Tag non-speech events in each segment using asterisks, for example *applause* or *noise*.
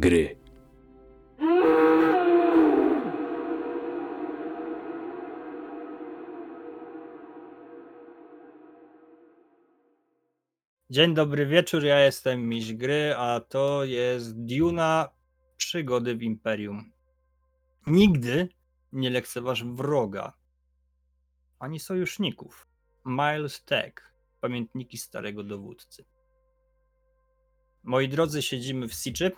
Gry. Dzień dobry wieczór, ja jestem Miś Gry, a to jest Duna Przygody w Imperium. Nigdy nie lekceważ wroga, ani sojuszników. Miles Tech, pamiętniki starego dowódcy. Moi drodzy, siedzimy w Siege,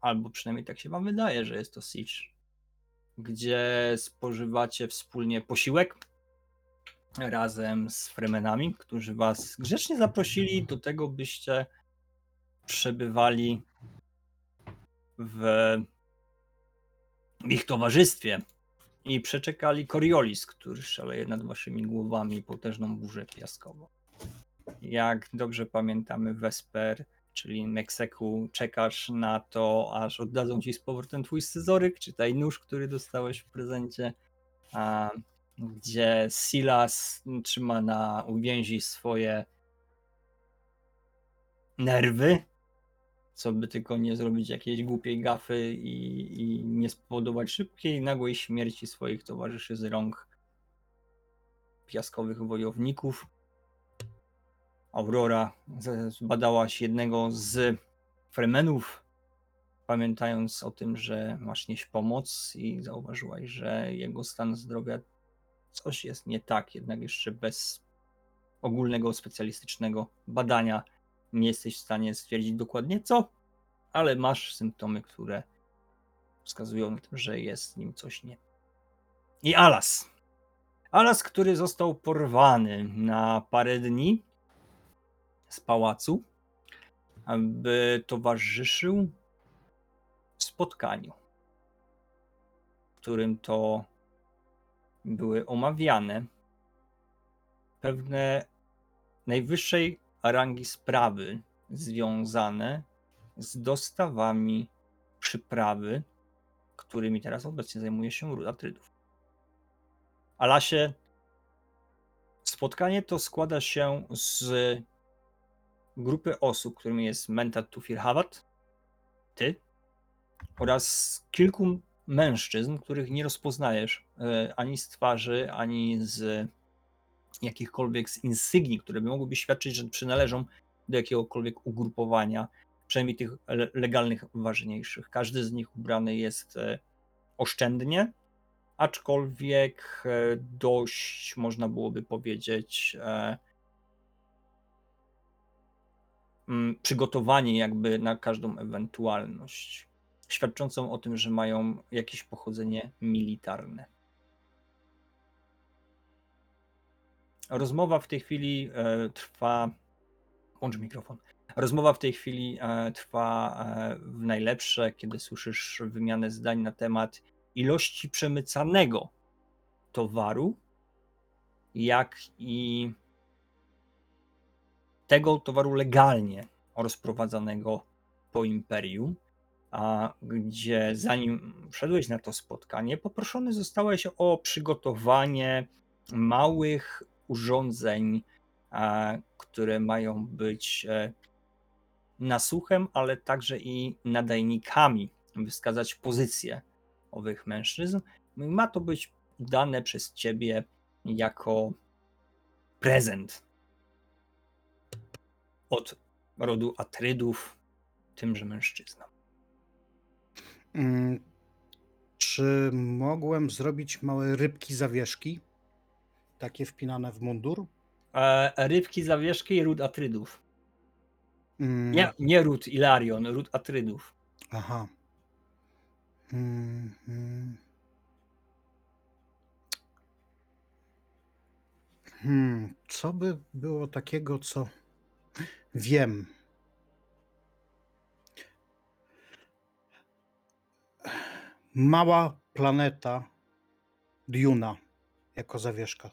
albo przynajmniej tak się wam wydaje, że jest to Siege, gdzie spożywacie wspólnie posiłek razem z Fremenami, którzy was grzecznie zaprosili do tego, byście przebywali w ich towarzystwie i przeczekali Coriolis, który szaleje nad waszymi głowami potężną burzę piaskową. Jak dobrze pamiętamy, Vesper, czyli Mekseku, czekasz na to, aż oddadzą ci z powrotem twój scyzoryk, czy taj nóż, który dostałeś w prezencie, a, gdzie Silas trzyma na uwięzi swoje nerwy, co by tylko nie zrobić jakiejś głupiej gafy i, i nie spowodować szybkiej, nagłej śmierci swoich towarzyszy z rąk piaskowych wojowników. Aurora zbadałaś jednego z Fremenów, pamiętając o tym, że masz nieść pomoc i zauważyłaś, że jego stan zdrowia coś jest nie tak, jednak jeszcze bez ogólnego specjalistycznego badania nie jesteś w stanie stwierdzić dokładnie co, ale masz symptomy, które wskazują na to, że jest z nim coś nie. I Alas. Alas, który został porwany na parę dni z pałacu, aby towarzyszył spotkaniu, w którym to były omawiane pewne najwyższej rangi sprawy związane z dostawami przyprawy, którymi teraz obecnie zajmuje się Ruda Trydów. Alasie, spotkanie to składa się z grupy osób, którymi jest Mentat Tufir Hawat, ty oraz kilku mężczyzn, których nie rozpoznajesz e, ani z twarzy, ani z jakichkolwiek z insygnii, które by mogłyby świadczyć, że przynależą do jakiegokolwiek ugrupowania, przynajmniej tych le- legalnych, ważniejszych. Każdy z nich ubrany jest e, oszczędnie, aczkolwiek e, dość, można byłoby powiedzieć, mm, przygotowanie jakby na każdą ewentualność, świadczącą o tym, że mają jakieś pochodzenie militarne. Rozmowa w tej chwili e, trwa. Włącz mikrofon. Rozmowa w tej chwili e, trwa e, w najlepsze, kiedy słyszysz wymianę zdań na temat ilości przemycanego towaru, jak i tego towaru legalnie rozprowadzanego po imperium, a gdzie zanim wszedłeś na to spotkanie, poproszony zostałeś o przygotowanie małych urządzeń, które mają być e, nasłuchem, ale także i nadajnikami, wskazać pozycję owych mężczyzn. Ma to być dane przez ciebie jako prezent od rodu Atrydów tymże mężczyznom. Mm, Czy mogłem zrobić małe rybki zawieszki? Takie wpinane w mundur? E, rybki zawieszki i ród Atrydów. Mm, Nie, nie ród Ilarion, ród Atrydów. Aha. Mm, mm. Hmm, co by było takiego, co wiem? Mała planeta Duna jako zawieszka.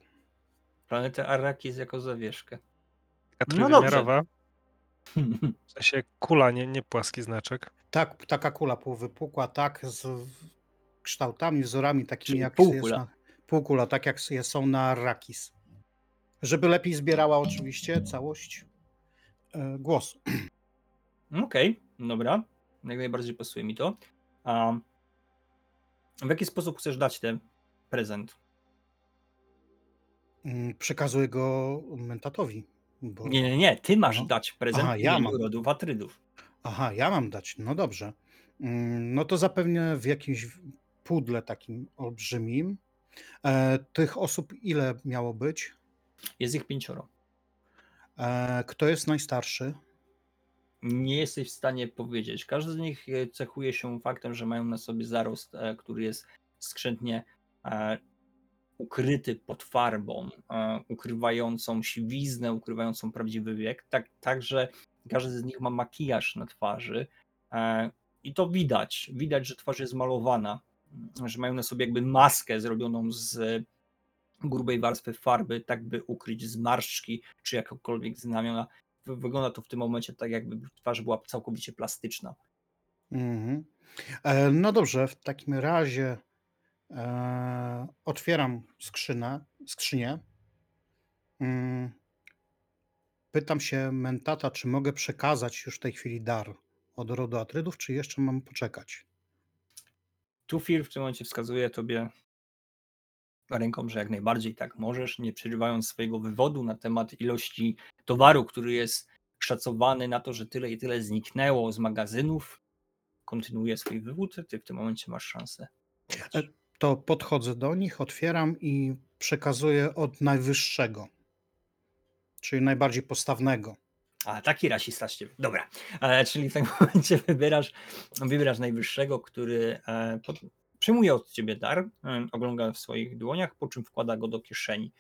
Planetę Arrakis jako zawieszkę. Taka No dobrze. trójwymiarowa, w sensie kula, nie, nie płaski znaczek. Tak, taka kula półwypukła, tak, z kształtami, wzorami takimi Czyli jak półkula. jest na, półkula, tak jak są na Arrakis. Żeby lepiej zbierała oczywiście całość głosu. Okej. Dobra, jak najbardziej pasuje mi to. A w jaki sposób chcesz dać ten prezent? Mm, Przekazuję go mentatowi. Bo... Nie, nie, nie, ty masz Aha. dać prezent Aha, ja mam. rodu Watrydów. Aha, ja mam dać. No dobrze. Mm, No to zapewne w jakimś pudle takim olbrzymim. E, tych osób ile miało być? Jest ich pięcioro. E, kto jest najstarszy? Nie jesteś w stanie powiedzieć. Każdy z nich e, cechuje się faktem, że mają na sobie zarost, e, który jest skrzętnie ukryty pod farbą, ukrywającą siwiznę, ukrywającą prawdziwy wiek. Tak, także każdy z nich ma makijaż na twarzy i to widać. Widać, że twarz jest malowana, że mają na sobie jakby maskę zrobioną z grubej warstwy farby, tak by ukryć zmarszczki czy jakiekolwiek znamiona. Wy- Wygląda to w tym momencie tak, jakby twarz była całkowicie plastyczna. Mhm. E, no dobrze, w takim razie e, otwieram skrzynę, skrzynię. Mm, pytam się mentata, czy mogę przekazać już w tej chwili dar od rodu Atrydów, czy jeszcze mam poczekać? Tufir w tym momencie wskazuje tobie ręką, że jak najbardziej tak możesz, nie przerywając swojego wywodu na temat ilości towaru, który jest szacowany na to, że tyle i tyle zniknęło z magazynów. Kontynuuje swój wywód, ty w tym momencie masz szansę. E, To podchodzę do nich, otwieram i przekazuję od najwyższego, czyli najbardziej postawnego. A, taki rasista z ciebie. Dobra. E, czyli w tym *laughs* momencie wybierasz, wybierasz najwyższego, który e, pod, przyjmuje od ciebie dar, ogląda w swoich dłoniach, po czym wkłada go do kieszeni.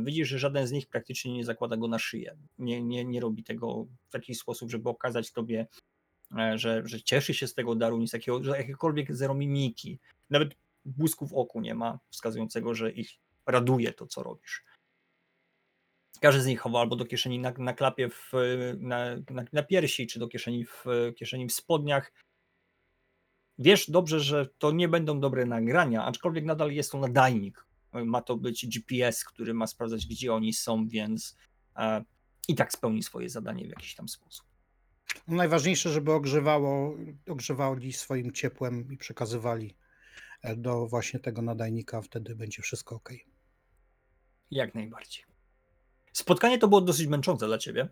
Widzisz, że żaden z nich praktycznie nie zakłada go na szyję. Nie, nie, nie robi tego w taki sposób, żeby okazać tobie, e, że, że cieszy się z tego daru, nic takiego, jakiekolwiek zero mimiki. Nawet błysku w oku nie ma, wskazującego, że ich raduje to, co robisz. Każdy z nich chowa albo do kieszeni na, na klapie w, na, na, na piersi, czy do kieszeni w, kieszeni w spodniach. Wiesz dobrze, że to nie będą dobre nagrania, aczkolwiek nadal jest to nadajnik. Ma to być GPS, który ma sprawdzać, gdzie oni są, więc e, i tak spełni swoje zadanie w jakiś tam sposób. No Najważniejsze, żeby ogrzewało, ogrzewali swoim ciepłem i przekazywali e, do właśnie tego nadajnika, wtedy będzie wszystko ok. Jak najbardziej. Spotkanie to było dosyć męczące dla ciebie.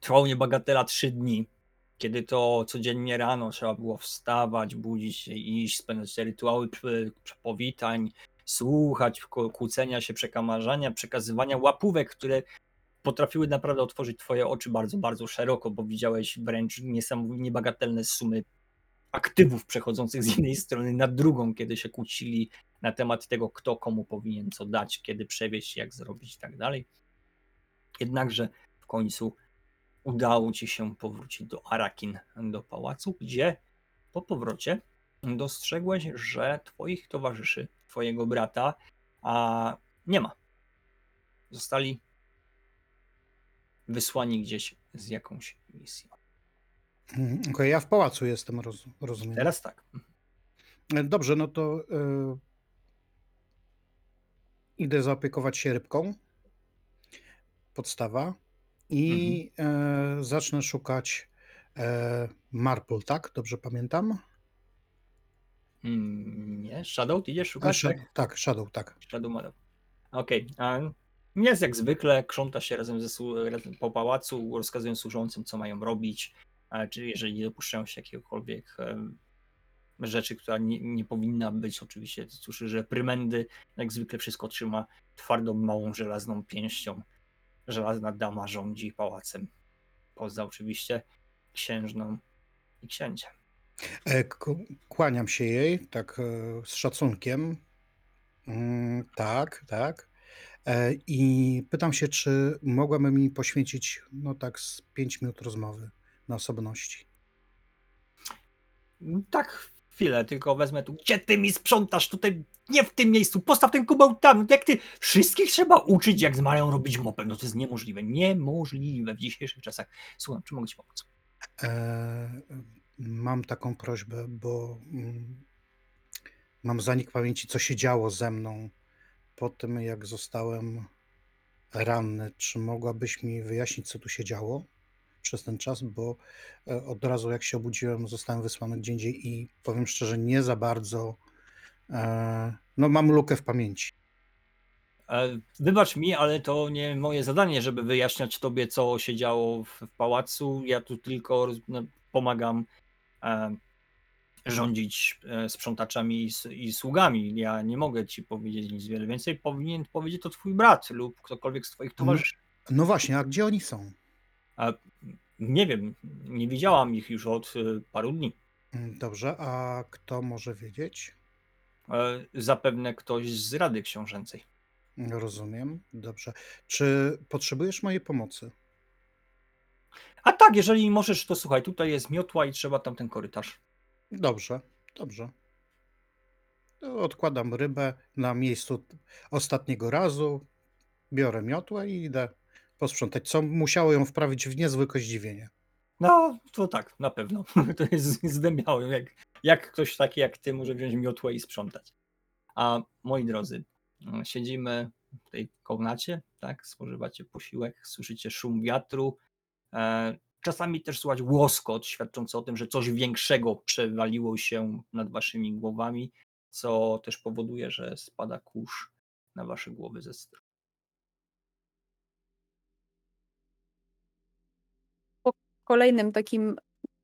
Trwało niebagatela trzy dni, kiedy to codziennie rano trzeba było wstawać, budzić się, iść, spędzać rytuały powitań, słuchać kłócenia się, przekamarzania, przekazywania łapówek, które potrafiły naprawdę otworzyć twoje oczy bardzo, bardzo szeroko, bo widziałeś wręcz niesamowicie niebagatelne sumy aktywów przechodzących z jednej strony na drugą, kiedy się kłócili na temat tego, kto komu powinien co dać, kiedy przewieźć, jak zrobić i tak dalej. Jednakże w końcu udało ci się powrócić do Arakin, do pałacu, gdzie po powrocie dostrzegłeś, że twoich towarzyszy, twojego brata, a nie ma. Zostali wysłani gdzieś z jakąś misją. Mhm, Okej, ja w pałacu jestem, roz, rozumiem. Teraz tak. Dobrze, no to e, idę zaopiekować się rybką. Podstawa. I e, zacznę szukać e, Marple, tak? Dobrze pamiętam? Mm, Nie, Shadow, ty idziesz szukać? Sh- tak? tak, Shadow, tak. Shadow Model. Okej. a Jest jak zwykle, krząta się razem ze, po pałacu, rozkazując służącym, co mają robić, a czy jeżeli nie dopuszczają się jakiegokolwiek rzeczy, która nie, nie powinna być, oczywiście słyszy, że prymendy, jak zwykle wszystko trzyma twardą, małą, żelazną pięścią. Żelazna dama rządzi pałacem. Poza oczywiście księżną i księciem. E, Kłaniam się jej, tak e, z szacunkiem. Mm, Tak, tak. E, I pytam się, czy mogłaby mi poświęcić, no tak, z 5 minut rozmowy na osobności. Tak, chwilę, tylko wezmę tu. Gdzie ty mi sprzątasz tutaj? Nie w tym miejscu, postaw ten kubeł tam. Jak ty wszystkich trzeba uczyć, jak mają robić mopem. No to jest niemożliwe. Niemożliwe w dzisiejszych czasach. Słucham, czy mogę ci pomóc? E, Mam taką prośbę, bo mm, mam zanik pamięci, co się działo ze mną po tym, jak zostałem ranny. Czy mogłabyś mi wyjaśnić, co tu się działo? Przez ten czas, bo e, od razu jak się obudziłem, zostałem wysłany gdzie indziej i powiem szczerze, nie za bardzo. E, no, mam lukę w pamięci. E, Wybacz mi, ale to nie moje zadanie, żeby wyjaśniać tobie, co się działo w, w pałacu. Ja tu tylko no, pomagam e, rządzić sprzątaczami i, i sługami. Ja nie mogę ci powiedzieć nic wiele więcej. Powinien powiedzieć to twój brat lub ktokolwiek z twoich towarzyszy. No właśnie, a gdzie oni są? A, nie wiem, nie widziałam ich już od e, paru dni. Mm, Dobrze, a kto może wiedzieć? E, Zapewne ktoś z Rady Książęcej. Rozumiem, dobrze. Czy potrzebujesz mojej pomocy? A tak, jeżeli możesz, to słuchaj, tutaj jest miotła i trzeba tam ten korytarz. Dobrze, dobrze. To Odkładam rybę na miejscu ostatniego razu, biorę miotłę i idę posprzątać, co musiało ją wprawić w niezwykłe zdziwienie. No, to tak, na pewno. *laughs* To jest zdębiałe, jak, jak ktoś taki jak ty może wziąć miotłę i sprzątać. A moi drodzy, mm, siedzimy w tej komnacie, tak, spożywacie posiłek, słyszycie szum wiatru. E, czasami też słychać łoskot świadczący o tym, że coś większego przewaliło się nad waszymi głowami, co też powoduje, że spada kurz na wasze głowy ze kolejnym takim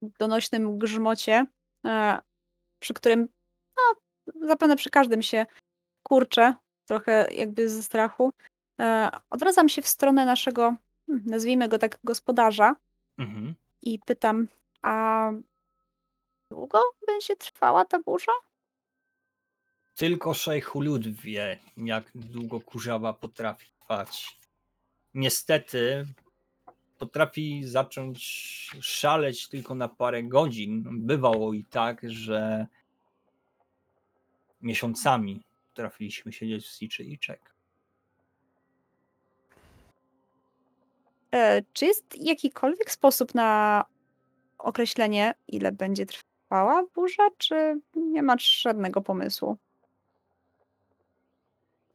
donośnym grzmocie, e, przy którym no, zapewne przy każdym się kurczę, trochę jakby ze strachu. E, Odwracam się w stronę naszego, nazwijmy go tak, gospodarza Mhm. i pytam, a długo będzie trwała ta burza? Tylko szejch lud wie, jak długo kurzawa potrafi trwać. Niestety potrafi zacząć szaleć tylko na parę godzin. Bywało i tak, że miesiącami trafiliśmy siedzieć w Siczy i czek. E, Czy jest jakikolwiek sposób na określenie, ile będzie trwała burza, czy nie masz żadnego pomysłu?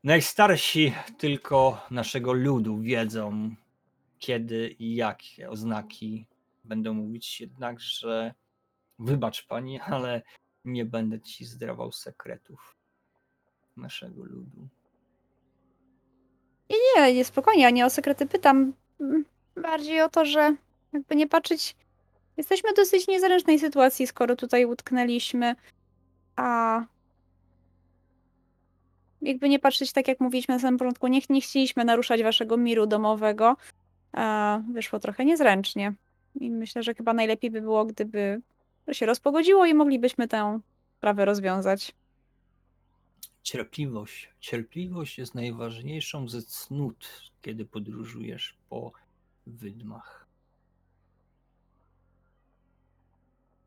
Najstarsi tylko naszego ludu wiedzą, kiedy i jakie oznaki będą mówić, jednakże wybacz pani, *laughs* ale nie będę ci zdrawał sekretów naszego ludu. Nie, nie, spokojnie, ja nie o sekrety pytam. Bardziej o to, że jakby nie patrzeć, jesteśmy w dosyć niezręcznej sytuacji, skoro tutaj utknęliśmy, a jakby nie patrzeć, tak jak mówiliśmy na samym początku, nie, nie chcieliśmy naruszać waszego miru domowego, a wyszło trochę niezręcznie. I myślę, że chyba najlepiej by było, gdyby to się rozpogodziło i moglibyśmy tę sprawę rozwiązać. Cierpliwość. Cierpliwość jest najważniejszą ze cnót, kiedy podróżujesz po wydmach.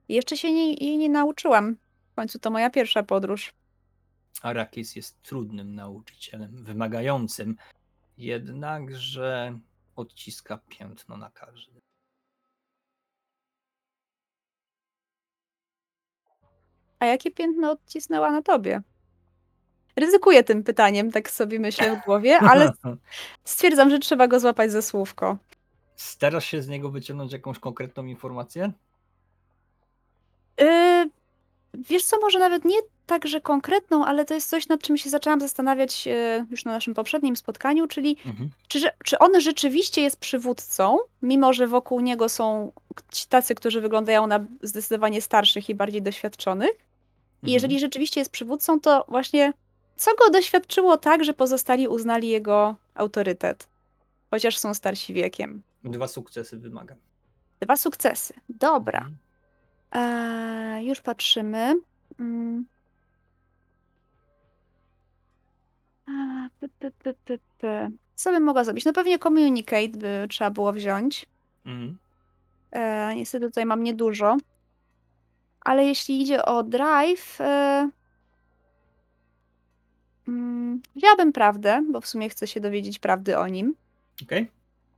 Jeszcze się nie, jej nie nauczyłam. W końcu to moja pierwsza podróż. Arakis jest trudnym nauczycielem, wymagającym, jednakże odciska piętno na każdym. A jakie piętno odcisnęła na tobie? Ryzykuję tym pytaniem, tak sobie myślę w głowie, ale *laughs* stwierdzam, że trzeba go złapać za słówko. Starasz się z niego wyciągnąć jakąś konkretną informację? Yy, wiesz co, może nawet nie tak, że konkretną, ale to jest coś, nad czym się zaczęłam zastanawiać yy, już na naszym poprzednim spotkaniu, czyli Mhm. czy, że- czy on rzeczywiście jest przywódcą, mimo że wokół niego są ci tacy, którzy wyglądają na zdecydowanie starszych i bardziej doświadczonych? I jeżeli rzeczywiście jest przywódcą, to właśnie co go doświadczyło tak, że pozostali uznali jego autorytet, chociaż są starsi wiekiem? Dwa sukcesy wymagam. Dwa sukcesy. Dobra. Mhm. Eee, już patrzymy. Mm. A, py, py, py, py, py. Co bym mogła zrobić? No pewnie communicate by trzeba było wziąć. Mhm. E, niestety tutaj mam niedużo. Ale jeśli idzie o drive, e, mm, wzięłabym prawdę, bo w sumie chcę się dowiedzieć prawdy o nim. Okej.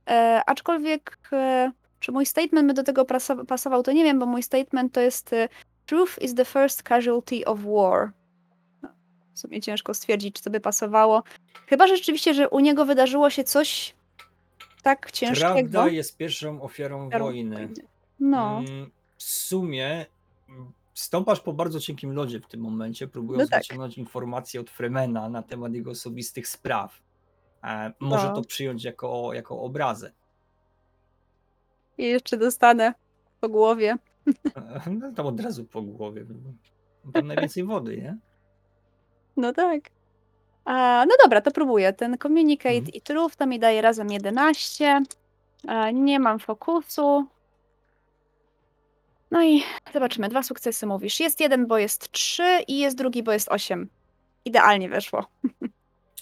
E, aczkolwiek, e, czy mój statement by do tego pasował, to nie wiem, bo mój statement to jest e, Truth is the first casualty of war. W sumie ciężko stwierdzić, czy to by pasowało. Chyba rzeczywiście, że u niego wydarzyło się coś tak ciężkiego. Prawda jest pierwszą ofiarą ofiarą wojny. wojny. No, Mm, W sumie mm, stąpasz po bardzo cienkim lodzie w tym momencie, próbując No tak. wyciągnąć informacje od Fremena na temat jego osobistych spraw. E, może No. to przyjąć jako, jako obrazę. i jeszcze dostanę po głowie. No tam od razu po głowie. Tam najwięcej wody, nie? No tak. A, no dobra, to próbuję. Ten communicate Mhm. i truth to mi daje razem 11. A, nie mam fokusu. No i zobaczymy. Dwa sukcesy mówisz. Jest jeden, bo jest 3 i jest drugi, bo jest 8. Idealnie weszło.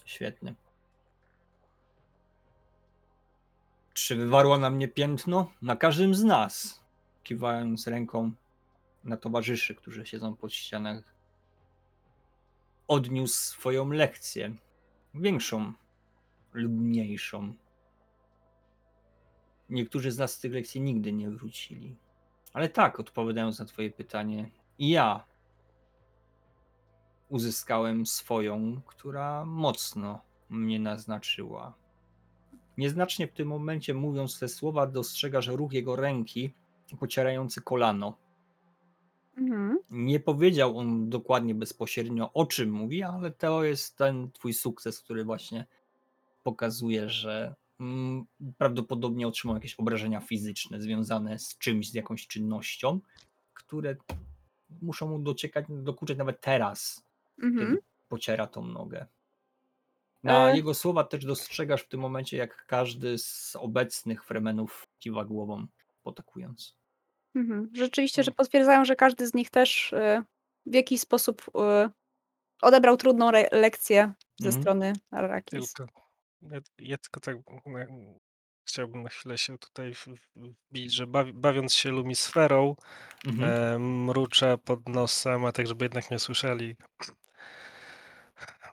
Świetnie. Czy wywarła na mnie piętno? Na każdym z nas. Kiwając ręką na towarzyszy, którzy siedzą pod ścianach. Odniósł swoją lekcję. Większą lub mniejszą. Niektórzy z nas z tych lekcji nigdy nie wrócili. Ale tak, odpowiadając na Twoje pytanie, ja uzyskałem swoją, która mocno mnie naznaczyła. Nieznacznie w tym momencie, mówiąc te słowa, dostrzegasz ruch jego ręki pocierający kolano. Mhm. Nie powiedział on dokładnie bezpośrednio o czym mówi, ale to jest ten twój sukces, który właśnie pokazuje, że mm, prawdopodobnie otrzymał jakieś obrażenia fizyczne związane z czymś, z jakąś czynnością, które muszą mu dociekać, dokuczać nawet teraz, Mhm. kiedy pociera tą nogę. Na E. jego słowa też dostrzegasz w tym momencie, jak każdy z obecnych fremenów kiwa głową, potakując. Mhm. Rzeczywiście, że potwierdzają, że każdy z nich też y, w jakiś sposób y, odebrał trudną re- lekcję ze Mhm. strony Arrakis. Tylko, ja, ja tylko tak mm, chciałbym na chwilę się tutaj w- w- wbić, że bawi, bawiąc się lumisferą, Mhm. e, mruczę pod nosem, a tak, żeby jednak nie słyszeli.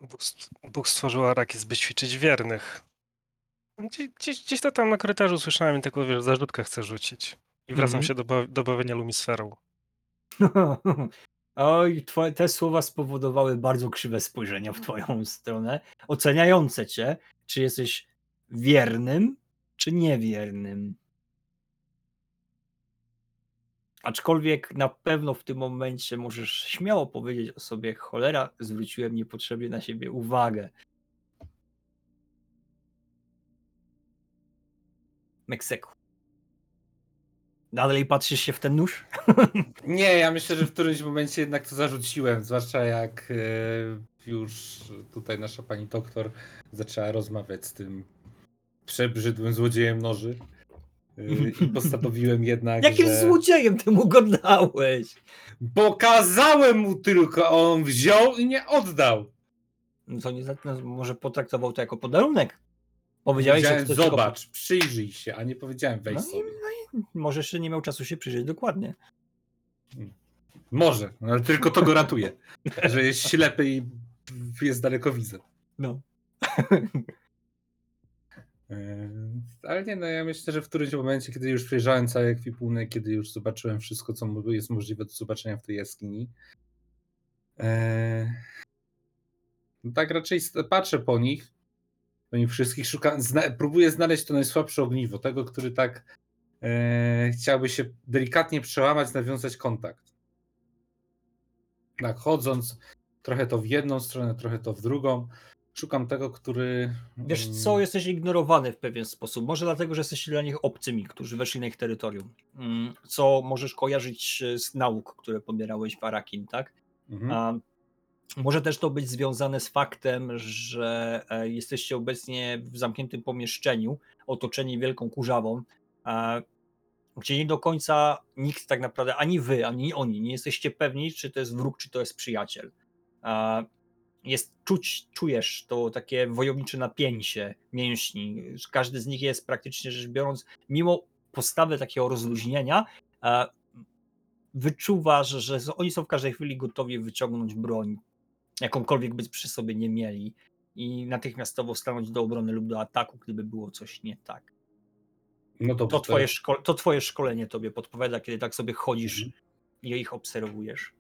Bóg, st- Bóg stworzył Arakis, by ćwiczyć wiernych. Gdzieś, gdzieś, gdzieś to tam na korytarzu słyszałem i tylko wiesz, zarzutkę chcę rzucić. I wracam Mhm. się do, ba- do bawienia lumisferą. *laughs* Oj, twoje, te słowa spowodowały bardzo krzywe spojrzenia w twoją stronę, oceniające cię, czy jesteś wiernym, czy niewiernym. Aczkolwiek na pewno w tym momencie możesz śmiało powiedzieć o sobie, cholera, zwróciłem niepotrzebnie na siebie uwagę. Meksyku. Dalej patrzysz się w ten nóż? *laughs* Nie, ja myślę, że w którymś momencie jednak to zarzuciłem, zwłaszcza jak e, już tutaj nasza pani doktor zaczęła rozmawiać z tym przebrzydłym złodziejem noży. E, I *laughs* postanowiłem jednak, Jakim że... złodziejem ty mu go dałeś? Pokazałem mu tylko, a on wziął i nie oddał. No to nie, no, może potraktował to jako podarunek. Powiedziałeś, że tylko- zobacz, przyjrzyj się, a nie powiedziałem weź No i, sobie. no i może jeszcze nie miał czasu się przyjrzeć dokładnie. Może, no ale tylko to go ratuje, że jest ślepy i jest dalekowidzy. No. Yy, *laughs* Ale nie, no ja myślę, że w którymś momencie, kiedy już przejrzałem cały ekwipunek, kiedy już zobaczyłem wszystko, co jest możliwe do zobaczenia w tej jaskini, yy, no tak raczej patrzę po nich, po nich wszystkich, szukam, zna, próbuję znaleźć to najsłabsze ogniwo, tego, który tak chciałby się delikatnie przełamać, nawiązać kontakt. Tak, chodząc trochę to w jedną stronę, trochę to w drugą, szukam tego, który... Wiesz mm, co, jesteś ignorowany w pewien sposób. Może dlatego, że jesteś dla nich obcymi, którzy weszli na ich terytorium. Mm, Co możesz kojarzyć e, z nauk, które pobierałeś w Arakin, tak? Mhm. A może też to być związane z faktem, że e, jesteście obecnie w zamkniętym pomieszczeniu, otoczeni wielką kurzawą, e, gdzie nie do końca nikt tak naprawdę, ani wy, ani oni, nie jesteście pewni, czy to jest wróg, czy to jest przyjaciel. Jest czuć, czujesz to takie wojownicze napięcie mięśni. Każdy z nich jest praktycznie rzecz biorąc, mimo postawy takiego rozluźnienia, wyczuwasz, że oni są w każdej chwili gotowi wyciągnąć broń, jakąkolwiek by przy sobie nie mieli i natychmiastowo stanąć do obrony lub do ataku, gdyby było coś nie tak. No dobrze, To twoje, szko- to twoje szkolenie tobie podpowiada, kiedy tak sobie chodzisz Mhm. i ich obserwujesz.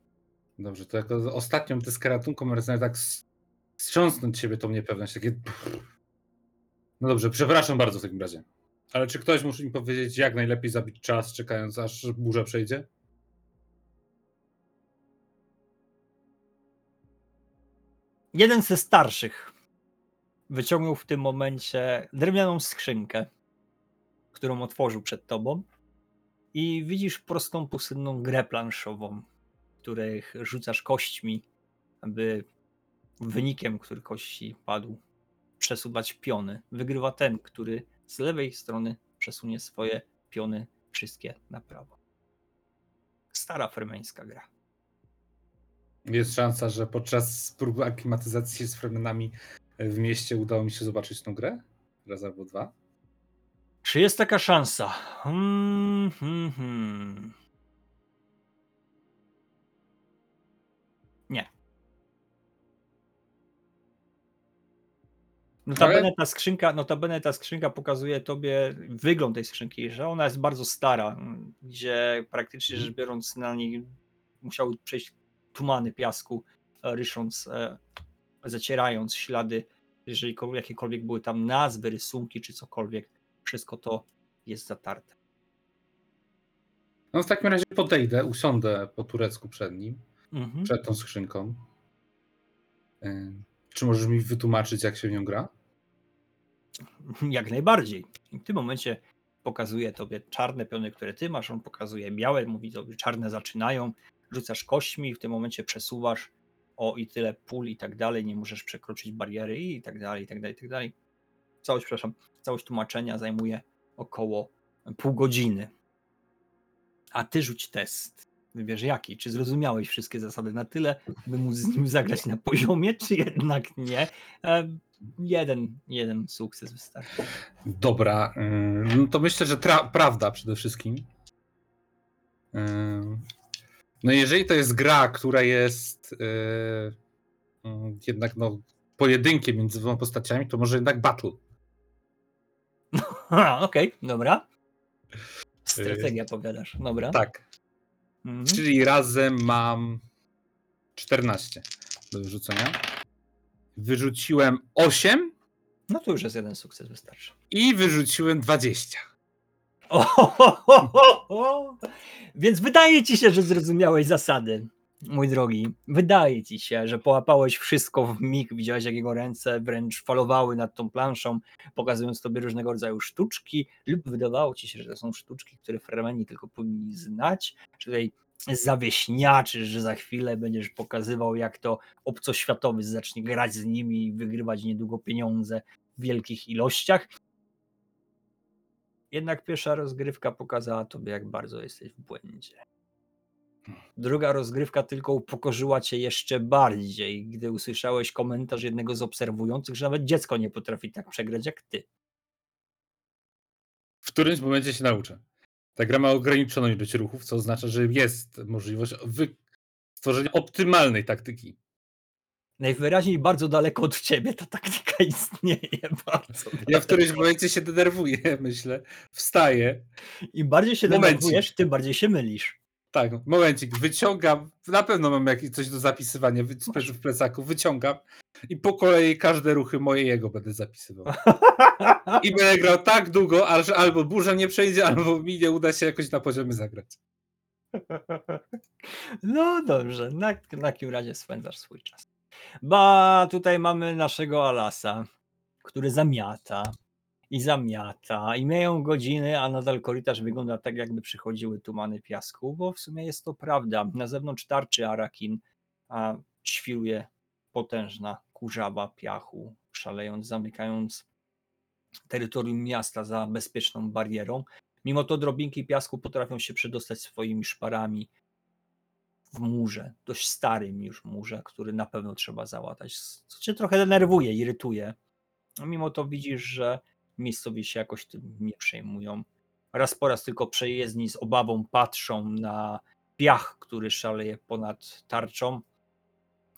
Dobrze, to jako ostatnią deskę ratunku może sobie tak strząsnąć siebie tą niepewność, takie... No dobrze, przepraszam bardzo w takim razie. Ale czy ktoś musi mi powiedzieć, jak najlepiej zabić czas, czekając aż burza przejdzie? Jeden ze starszych wyciągnął w tym momencie drewnianą skrzynkę, którą otworzył przed tobą i widzisz prostą, pustynną grę planszową, w których rzucasz kośćmi, aby wynikiem, który kości padł, przesuwać piony. Wygrywa ten, który z lewej strony przesunie swoje piony wszystkie na prawo. Stara fermeńska gra. Jest szansa, że podczas próby aklimatyzacji z fremenami w mieście udało mi się zobaczyć tą grę? Raz albo dwa? Czy jest taka szansa? Hmm, hmm, hmm. Nie. Notabene ta skrzynka, notabene ta skrzynka pokazuje tobie wygląd tej skrzynki, że ona jest bardzo stara, gdzie praktycznie rzecz biorąc na niej musiały przejść tumany piasku, e, rysząc, e, zacierając ślady, jeżeli ko- jakiekolwiek były tam nazwy, rysunki czy cokolwiek, wszystko to jest zatarte. No w takim razie podejdę, usiądę po turecku przed nim, Mhm. przed tą skrzynką. Yy, Czy możesz mi wytłumaczyć, jak się w nią gra? Jak najbardziej. W tym momencie pokazuje tobie czarne piony, które ty masz, on pokazuje białe, mówi tobie czarne zaczynają, rzucasz kośćmi, w tym momencie przesuwasz o i tyle pól i tak dalej, nie możesz przekroczyć bariery i tak dalej, i tak dalej, i tak dalej. Całość, przepraszam, całość tłumaczenia zajmuje około pół godziny. A ty rzuć test. Wybierz jaki? Czy zrozumiałeś wszystkie zasady na tyle, by móc z nim zagrać na poziomie, czy jednak nie? E, jeden, jeden sukces wystarczy. Dobra, yy, no to myślę, że prawda przede wszystkim. Yy, No jeżeli to jest gra, która jest yy, yy, jednak no, pojedynkiem między dwoma postaciami, to może jednak battle. *laughs* Okej, dobra. Strategia powiadasz, dobra. Tak, Mhm. czyli razem mam 14 do wyrzucenia. Wyrzuciłem 8 No to już jest jeden sukces wystarczy. i wyrzuciłem 20. O, ho, ho, ho, ho, ho. Więc wydaje ci się, że zrozumiałeś zasady, mój drogi. Wydaje ci się, że połapałeś wszystko w mig, widziałeś jak jego ręce wręcz falowały nad tą planszą, pokazując tobie różnego rodzaju sztuczki, lub wydawało ci się, że to są sztuczki, które Fremeni tylko powinni znać, że tutaj zawieśniaczy, że za chwilę będziesz pokazywał, jak to obcoświatowy zacznie grać z nimi i wygrywać niedługo pieniądze w wielkich ilościach. Jednak pierwsza rozgrywka pokazała tobie, jak bardzo jesteś w błędzie. Druga rozgrywka tylko upokorzyła cię jeszcze bardziej, gdy usłyszałeś komentarz jednego z obserwujących, że nawet dziecko nie potrafi tak przegrać jak ty. W którymś momencie się nauczę. Ta gra ma ograniczoną ilość ruchów, co oznacza, że jest możliwość stworzenia optymalnej taktyki. Najwyraźniej bardzo daleko od ciebie ta taktyka *laughs* istnieje. Bardzo Ja w którymś momencie się denerwuję, *laughs* myślę. Wstaję. Im bardziej się denerwujesz, tym bardziej się mylisz. Tak, momencik, wyciągam. Na pewno mam jakieś coś do zapisywania w plecaku. Wyciągam i po kolei każde ruchy moje jego będę zapisywał. I *laughs* będę grał tak długo, aż albo burza nie przejdzie, albo mi nie uda się jakoś na poziomie zagrać. *laughs* No dobrze, na, na jakim razie spędzasz swój czas? Ba, tutaj mamy naszego Alasa, który zamiata i zamiata i mijają godziny, a nadal korytarz wygląda tak, jakby przychodziły tumany piasku, bo w sumie jest to prawda. Na zewnątrz tarczy Arakin a świruje potężna kurzawa piachu, szalejąc, zamykając terytorium miasta za bezpieczną barierą. Mimo to drobinki piasku potrafią się przedostać swoimi szparami w murze, dość starym już murze, który na pewno trzeba załatać, co cię trochę denerwuje, irytuje. Mimo to widzisz, że miejscowi się jakoś tym nie przejmują. Raz po raz tylko przejezdni z obawą patrzą na piach, który szaleje ponad tarczą,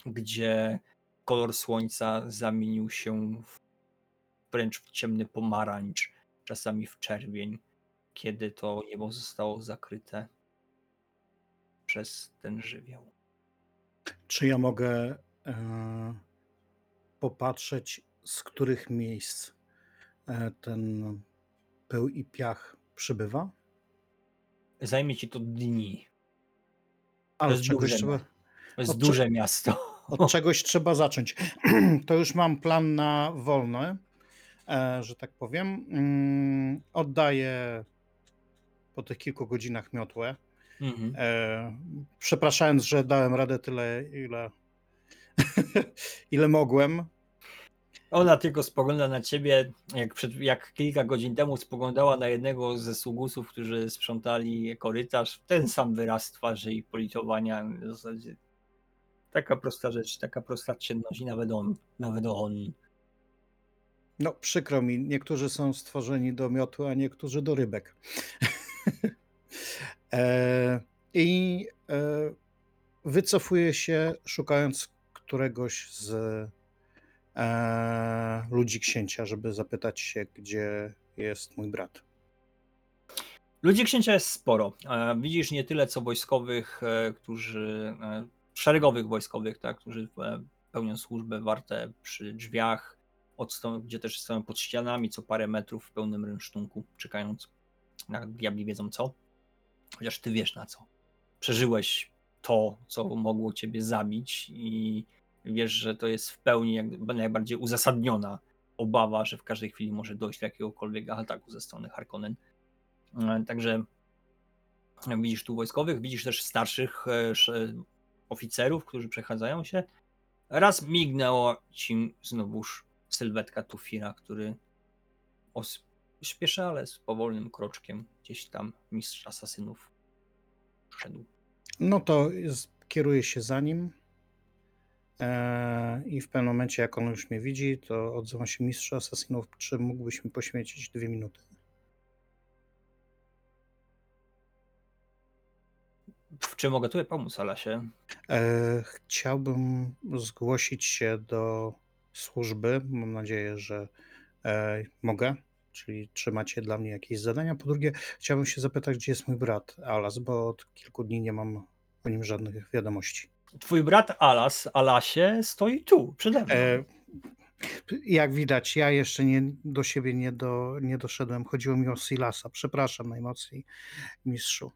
gdzie kolor słońca zamienił się w wręcz w ciemny pomarańcz, czasami w czerwień, kiedy to niebo zostało zakryte przez ten żywioł. Czy ja mogę e, popatrzeć, z których miejsc ten pył i piach przybywa? Zajmie ci to dni. Ale jest czegoś duże trzeba, To jest duże miasto. od czegoś trzeba zacząć. *clears throat* To już mam plan na wolne, e, że tak powiem. Mm, Oddaję po tych kilku godzinach miotłę. Mhm. E, przepraszając, że dałem radę tyle, ile, *laughs* ile mogłem. Ona tylko spogląda na ciebie, jak, przed, jak kilka godzin temu spoglądała na jednego ze sługusów, którzy sprzątali korytarz. Ten sam wyraz twarzy i politowania. W zasadzie taka prosta rzecz, taka prosta czynność i nawet on, nawet on. No, przykro mi, niektórzy są stworzeni do miotu, a niektórzy do rybek. *laughs* e, I e, wycofuję się, szukając któregoś z e, ludzi księcia, żeby zapytać się, gdzie jest mój brat. Ludzi księcia jest sporo. E, Widzisz nie tyle co wojskowych, e, którzy, e, szeregowych wojskowych, tak, którzy pełnią służbę warte przy drzwiach, od sto- gdzie też stoją pod ścianami co parę metrów w pełnym rynsztunku, czekając na diabli wiedzą co. Chociaż ty wiesz na co. Przeżyłeś to, co mogło ciebie zabić i wiesz, że to jest w pełni jak, najbardziej uzasadniona obawa, że w każdej chwili może dojść do jakiegokolwiek ataku ze strony Harkonnen. E, Także widzisz tu wojskowych, widzisz też starszych e, oficerów, którzy przechadzają się. Raz mignęła ci znowuż sylwetka Tufira, który śpieszy, ale z powolnym kroczkiem gdzieś tam mistrz asasynów szedł. No to jest, kieruję się za nim. E, I w pewnym momencie, jak on już mnie widzi, to odzywa się mistrz asasynów, czy mógłbyś mi poświęcić dwie minuty? W czym mogę tutaj pomóc, Alasie? E, Chciałbym zgłosić się do służby. Mam nadzieję, że e, mogę. Czyli czy macie dla mnie jakieś zadania? Po drugie, chciałbym się zapytać, gdzie jest mój brat Alas, bo od kilku dni nie mam o nim żadnych wiadomości. Twój brat Alas, Alasie, stoi tu, przede mną. E, jak widać, ja jeszcze nie, do siebie nie, do, nie doszedłem. Chodziło mi o Silasa. Przepraszam najmocniej, mistrzu.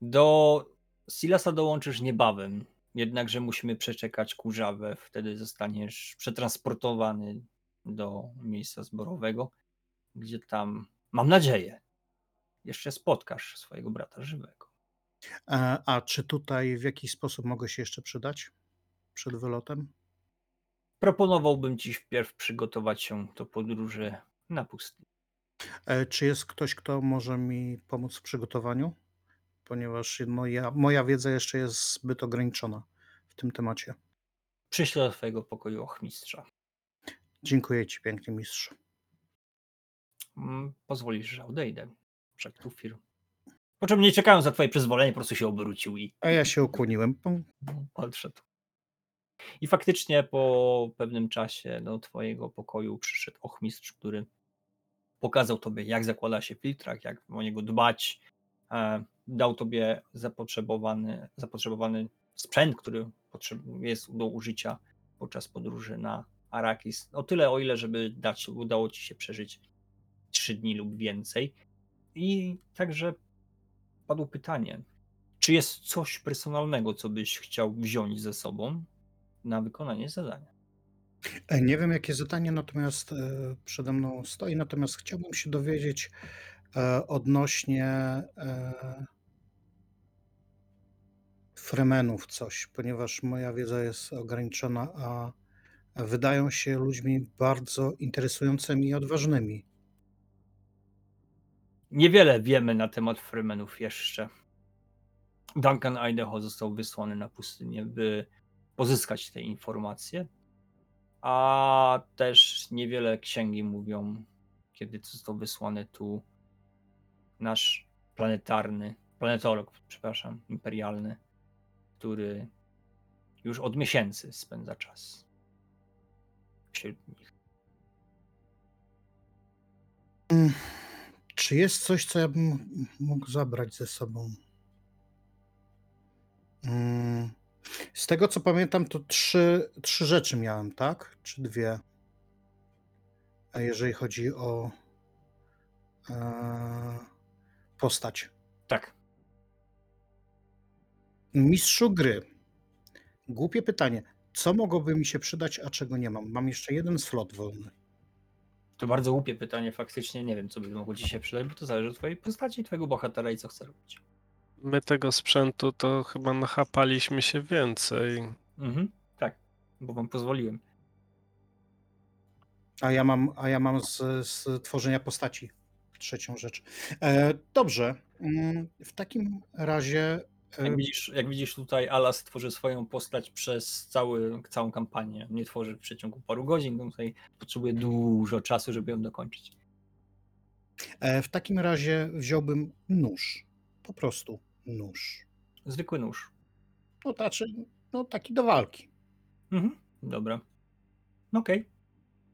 Do Silasa dołączysz niebawem, jednakże musimy przeczekać kurzawę, wtedy zostaniesz przetransportowany do miejsca zborowego, gdzie tam, mam nadzieję, jeszcze spotkasz swojego brata żywego. E, a czy tutaj w jakiś sposób mogę się jeszcze przydać przed wylotem? Proponowałbym ci wpierw przygotować się do podróży na pustynię. E, Czy jest ktoś, kto może mi pomóc w przygotowaniu? Ponieważ moja, moja wiedza jeszcze jest zbyt ograniczona w tym temacie. Przyślę do twojego pokoju ochmistrza. Dziękuję Ci pięknie, mistrzu. Mm, Pozwolisz, że odejdę. Wszak tu firm. Po czym nie czekając za twoje przyzwolenie, po prostu się obrócił i A ja się ukłoniłem. Pum. *laughs* odszedł. I faktycznie po pewnym czasie do twojego pokoju przyszedł ochmistrz, który pokazał tobie, jak zakłada się filtrak, jak o niego dbać. E, dał tobie zapotrzebowany, zapotrzebowany sprzęt, który jest do użycia podczas podróży na Arakis. O tyle, o ile, żeby dać, udało ci się przeżyć trzy dni lub więcej. I także padło pytanie, czy jest coś personalnego, co byś chciał wziąć ze sobą na wykonanie zadania? E, Nie wiem, jakie zadanie natomiast e, przede mną stoi, natomiast chciałbym się dowiedzieć e, odnośnie Fremenów coś, ponieważ moja wiedza jest ograniczona, a wydają się ludźmi bardzo interesującymi i odważnymi. Niewiele wiemy na temat Fremenów jeszcze. Duncan Idaho został wysłany na pustynię, by pozyskać te informacje, a też niewiele księgi mówią, kiedy został wysłany tu nasz planetarny, planetolog, przepraszam, imperialny, który już od miesięcy spędza czas wśród nich. Mm, Czy jest coś, co ja bym mógł zabrać ze sobą? Mm, Z tego co pamiętam, to trzy, trzy rzeczy miałem, tak? Czy dwie? A jeżeli chodzi o e, postać. Tak. Mistrzu gry. Głupie pytanie. Co mogłoby mi się przydać, a czego nie mam? Mam jeszcze jeden slot wolny. To bardzo głupie pytanie, faktycznie nie wiem, co by mogło ci się przydać, bo to zależy od twojej postaci, twojego bohatera i co chce robić. My tego sprzętu to chyba nachapaliśmy się więcej. Mhm, tak, bo wam pozwoliłem. A ja mam, a ja mam z, z tworzenia postaci trzecią rzecz. E, dobrze. Mm, W takim razie. Jak widzisz, jak widzisz tutaj, Alas tworzy swoją postać przez cały, całą kampanię. Nie tworzy w przeciągu paru godzin, bo tutaj potrzebuje dużo czasu, żeby ją dokończyć. e, W takim razie wziąłbym nóż. Po prostu nóż. Zwykły nóż. No, znaczy, no taki do walki. Mhm, dobra. Okej.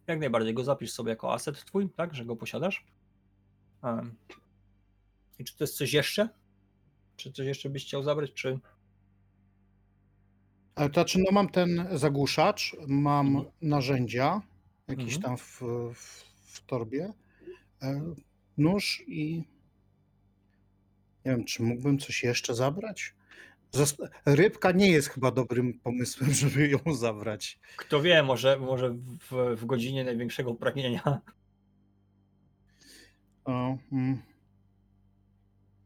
Jak najbardziej go zapisz sobie jako aset twój, tak, że go posiadasz. Em. I czy to jest coś jeszcze? Czy coś jeszcze byś chciał zabrać, czy... Ale to znaczy, no mam ten zagłuszacz, mam Mhm. narzędzia jakieś Mhm. tam w, w, w torbie, e, nóż i nie wiem, czy mógłbym coś jeszcze zabrać? Rybka nie jest chyba dobrym pomysłem, *laughs* żeby ją zabrać. Kto wie, może, może w, w godzinie największego pragnienia. O, mm.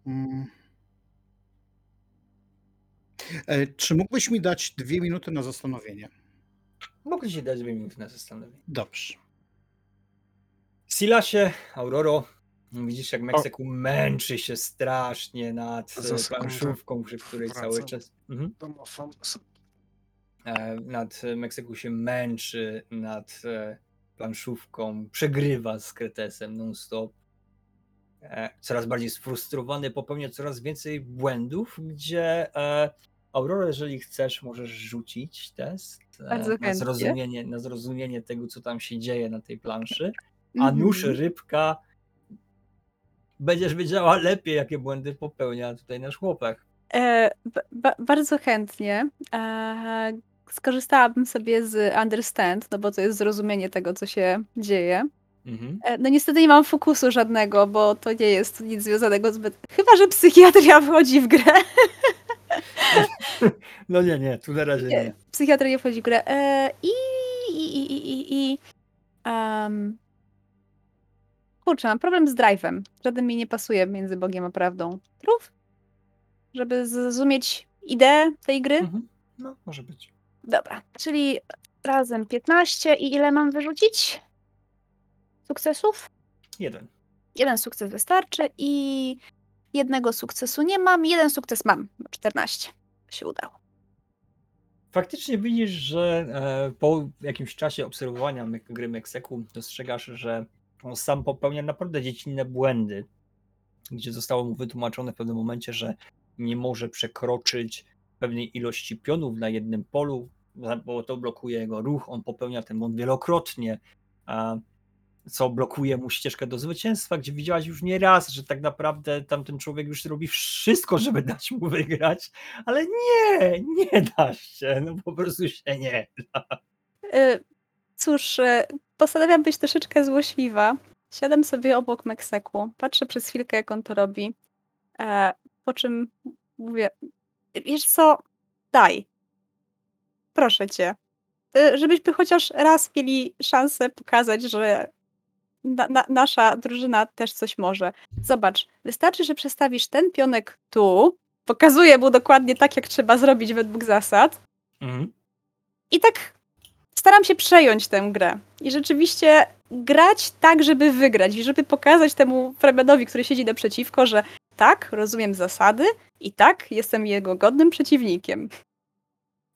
Mm. E, Czy mógłbyś mi dać dwie minuty na zastanowienie? Mogę ci dać dwie minuty na zastanowienie. Dobrze. Silasie, Auroro, widzisz jak Meksyku męczy się strasznie nad e, planszówką, przy której cały wracam. czas... Mhm. E, nad Meksyku się męczy nad planszówką, przegrywa z Kretesem non-stop. Coraz bardziej sfrustrowany, popełnia coraz więcej błędów, gdzie Aurora, jeżeli chcesz, możesz rzucić test e, Bardzo na, chętnie. zrozumienie, na zrozumienie tego, co tam się dzieje na tej planszy, a Mhm. nóż rybka będziesz wiedziała lepiej, jakie błędy popełnia tutaj nasz chłopak. E, ba- ba- bardzo chętnie. E, skorzystałabym sobie z understand, no bo to jest zrozumienie tego, co się dzieje. Mhm. E, no niestety nie mam fokusu żadnego, bo to nie jest nic związanego zbyt... Chyba, że psychiatria *laughs* wchodzi w grę. *laughs* No nie, nie, tu na razie nie. Psychiatria nie wchodzi w grę. E, I... i, i, i, i, i em, kurczę, mam problem z drive'em. Żaden mi nie pasuje między Bogiem a prawdą. Truf? Żeby zrozumieć ideę tej gry? Mhm. No, może być. Dobra, czyli razem 15 i ile mam wyrzucić? Sukcesów? Jeden. Jeden sukces wystarczy i jednego sukcesu nie mam, jeden sukces mam. 14. Się udało. Faktycznie widzisz, że e, po jakimś czasie obserwowania gry Mekseku dostrzegasz, że on sam popełnia naprawdę dziecinne błędy, gdzie zostało mu wytłumaczone w pewnym momencie, że nie może przekroczyć pewnej ilości pionów na jednym polu, bo to blokuje jego ruch. On popełnia ten błąd wielokrotnie, co blokuje mu ścieżkę do zwycięstwa, gdzie widziałaś już nie raz, że tak naprawdę tamten człowiek już robi wszystko, żeby dać mu wygrać, ale nie, nie da się, no po prostu się nie. Y, Cóż, y, postanawiam być troszeczkę złośliwa. Siadam sobie obok Mekseku, patrzę przez chwilkę, jak on to robi, e, po czym mówię, wiesz co, daj, proszę cię, Y, żebyśmy chociaż raz mieli szansę pokazać, że na, na, nasza drużyna też coś może. Zobacz, wystarczy, że przestawisz ten pionek tu, pokazuję mu dokładnie tak, jak trzeba zrobić według zasad, Mhm. i tak staram się przejąć tę grę. I rzeczywiście grać tak, żeby wygrać i żeby pokazać temu Fremenowi, który siedzi naprzeciwko, że tak, rozumiem zasady i tak, jestem jego godnym przeciwnikiem.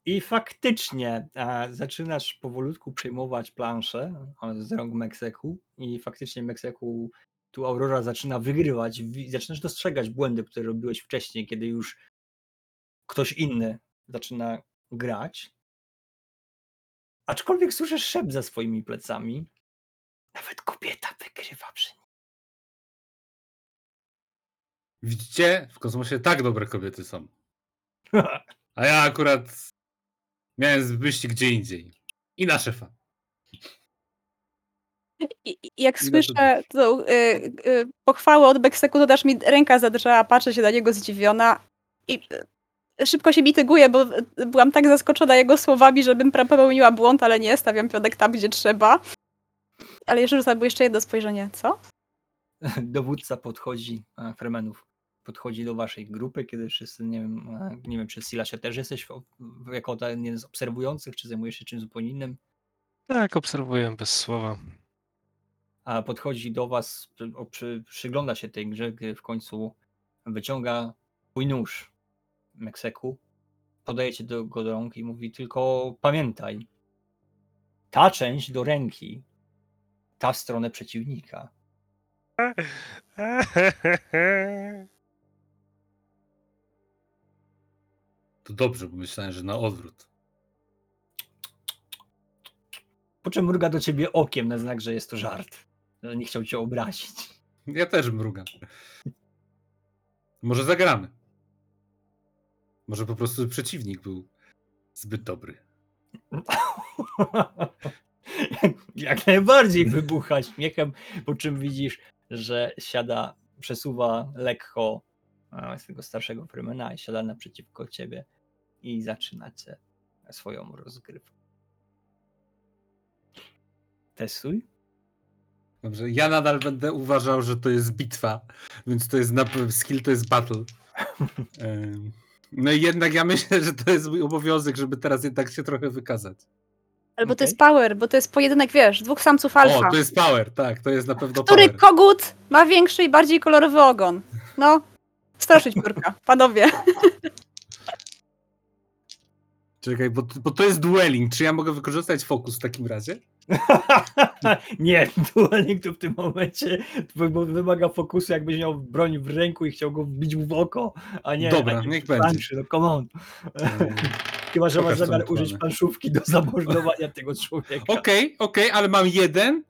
I faktycznie e, zaczynasz powolutku przejmować planszę z rąk Mekseku i faktycznie Mekseku tu Aurora zaczyna wygrywać, zaczynasz dostrzegać błędy, które robiłeś wcześniej, kiedy już ktoś inny zaczyna grać. Aczkolwiek słyszysz szept za swoimi plecami. Nawet kobieta wygrywa przy nim. Widzicie? W kosmosie tak dobre kobiety są. *laughs* A ja akurat miałem wyścig gdzie indziej. I na szefa. I, i- jak Ile słyszę tą y, y, pochwałę od Bekseku, to też mi ręka zadrżała, patrzę się na niego zdziwiona i y, szybko się mityguję, bo y, byłam tak zaskoczona jego słowami, żebym popełniła błąd, ale nie, stawiam pionek tam, gdzie trzeba. Ale jeszcze rzucam, jeszcze jedno spojrzenie, co? *laughs* Dowódca podchodzi, e, Fremenów, podchodzi do waszej grupy, kiedy wszyscy, nie wiem, e, nie wiem czy Silasie też jesteś w- w- jako jeden z obserwujących, czy zajmujesz się czymś zupełnie innym, Tak, obserwuję bez słowa. a podchodzi do was, przy, przygląda się tej grze, gdy w końcu wyciąga twój nóż Mekseku, podaje ci do, go do rąk i mówi tylko pamiętaj, ta część do ręki, ta w stronę przeciwnika. *laughs* To dobrze, bo myślałem, że na odwrót. Po czym mruga do ciebie okiem na znak, że jest to żart. Że nie chciał cię obrazić. Ja też mrugam. Może zagramy. Może po prostu przeciwnik był zbyt dobry. *laughs* Jak najbardziej wybucha śmiechem, po czym widzisz, że siada, przesuwa lekko e, z tego starszego Fremena i siada naprzeciwko ciebie i zaczynacie swoją rozgrywkę. Testuj. Dobrze, ja nadal będę uważał, że to jest bitwa, więc to jest na skill to jest battle. *laughs* No i jednak ja myślę, że to jest mój obowiązek, żeby teraz jednak się trochę wykazać. Albo to Okej. jest power, bo to jest pojedynek, wiesz, dwóch samców alfa. O, to jest power, tak, to jest na pewno Który power. kogut ma większy i bardziej kolorowy ogon? No, straszyć piórka, panowie. *laughs* Czekaj, bo, bo to jest dueling. Czy ja mogę wykorzystać fokus w takim razie? *laughs* nie, dueling to w tym momencie wymaga fokusu, jakbyś miał broń w ręku i chciał go wbić w oko, a nie. Dobra, a nie niech będzie. planszy, No come on. Em, *laughs* Chyba, że masz zamiar użyć planszówki do zamordowania *laughs* tego człowieka. Okej, okej, ale mam jeden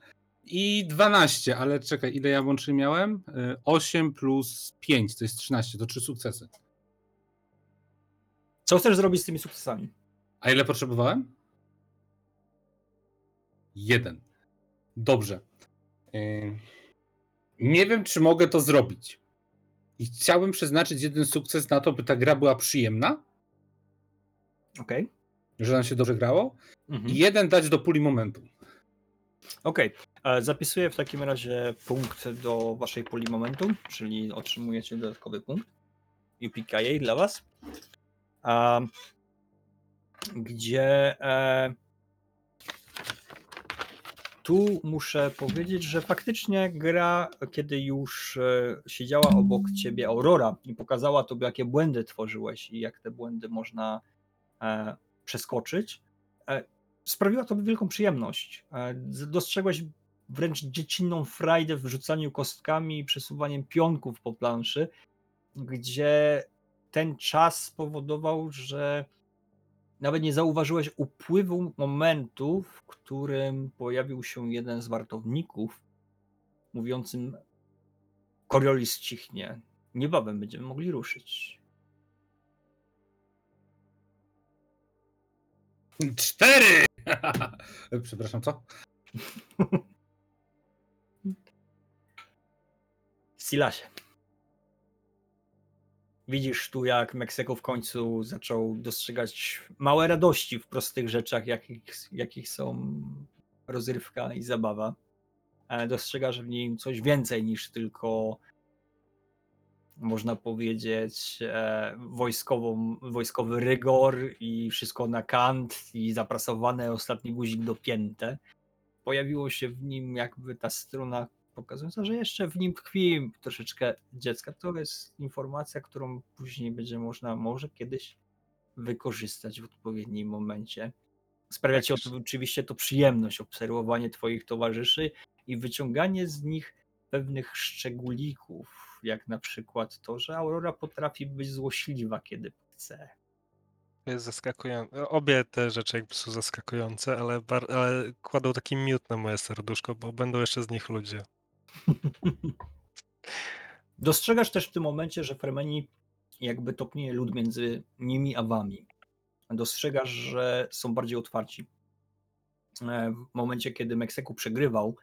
i 12, ale czekaj, ile ja łącznie miałem? Y, 8 plus 5, to jest 13, to trzy sukcesy. Co chcesz zrobić z tymi sukcesami? A ile potrzebowałem? Jeden. Dobrze. Ym, Nie wiem, czy mogę to zrobić. I chciałbym przeznaczyć jeden sukces na to, by ta gra była przyjemna, Okej. że nam się dobrze grało, Mhm. i jeden dać do puli momentu. Okej. E, Zapisuję w takim razie punkt do waszej puli momentu, czyli otrzymujecie dodatkowy punkt. UPKA dla was. Gdzie e, tu muszę powiedzieć, że faktycznie gra, kiedy już e, siedziała obok ciebie Aurora i pokazała tobie, jakie błędy tworzyłeś i jak te błędy można e, przeskoczyć, e, sprawiła tobie wielką przyjemność. E, Dostrzegłeś wręcz dziecinną frajdę w rzucaniu kostkami i przesuwaniem pionków po planszy, gdzie ten czas spowodował, że nawet nie zauważyłeś upływu momentu, w którym pojawił się jeden z wartowników mówiącym Coriolis cichnie. Niebawem będziemy mogli ruszyć. Cztery! *laughs* Przepraszam, co? *laughs* Silasie. Widzisz tu, jak Meksyko w końcu zaczął dostrzegać małe radości w prostych rzeczach, jakich, jakich są rozrywka i zabawa. E, Dostrzegasz w nim coś więcej niż tylko, można powiedzieć, e, wojskową, wojskowy rygor i wszystko na kant i zaprasowane ostatni guzik dopięte. Pojawiło się w nim jakby ta strona pokazująca, że jeszcze w nim tkwi troszeczkę dziecka. To jest informacja, którą później będzie można może kiedyś wykorzystać w odpowiednim momencie. Sprawia ci Tak. oczywiście to przyjemność, obserwowanie twoich towarzyszy i wyciąganie z nich pewnych szczególików, jak na przykład to, że Aurora potrafi być złośliwa, kiedy chce. Jest zaskakujące. Obie te rzeczy są zaskakujące, ale, ale kładą taki miód na moje serduszko, bo będą jeszcze z nich ludzie. *laughs* Dostrzegasz też w tym momencie, że Fremeni jakby topnieje lód między nimi a wami. Dostrzegasz, że są bardziej otwarci. E, W momencie, kiedy Meksyku przegrywał,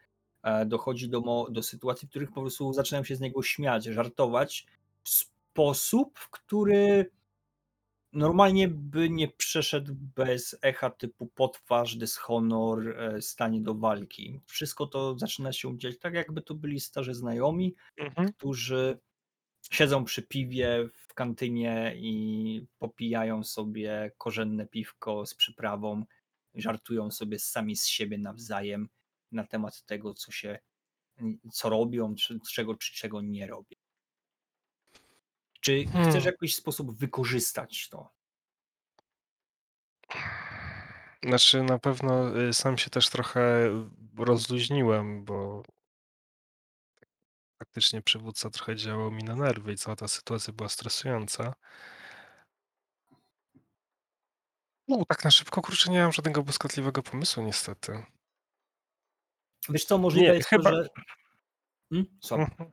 e, dochodzi do, do sytuacji, w których po prostu zaczynają się z niego śmiać, żartować w sposób, w który normalnie by nie przeszedł bez echa typu potwarz, dyshonor, e, stanie do walki. Wszystko to zaczyna się dziać tak, jakby to byli starzy znajomi, Mhm. którzy siedzą przy piwie w kantynie i popijają sobie korzenne piwko z przyprawą, żartują sobie sami z siebie nawzajem na temat tego, co się, co robią, czy czego, czy czego nie robią. Czy Hmm. chcesz w jakiś sposób wykorzystać to? Znaczy, na pewno y, sam się też trochę rozluźniłem, bo faktycznie przywódca trochę działał mi na nerwy i cała ta sytuacja była stresująca. No, tak na szybko, kurczę, nie mam żadnego błyskotliwego pomysłu, niestety. Wiesz co, możliwe Nie, jest chyba- to, że... Hmm? Słucham. Mhm.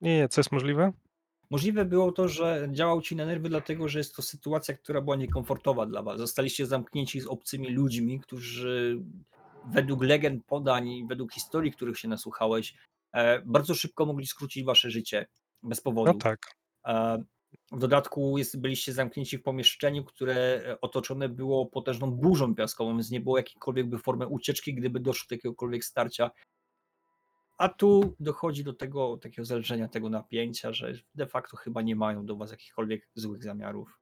Nie, nie, co jest możliwe? Możliwe było to, że działał ci na nerwy, dlatego że jest to sytuacja, która była niekomfortowa dla was. Zostaliście zamknięci z obcymi ludźmi, którzy według legend, podań i według historii, których się nasłuchałeś, e, bardzo szybko mogli skrócić wasze życie bez powodu. No tak. E, W dodatku jest, byliście zamknięci w pomieszczeniu, które e, otoczone było potężną burzą piaskową, więc nie było jakiejkolwiek by formy ucieczki, gdyby doszło do jakiegokolwiek starcia. A tu dochodzi do tego takiego zależenia tego napięcia, że de facto chyba nie mają do was jakichkolwiek złych zamiarów.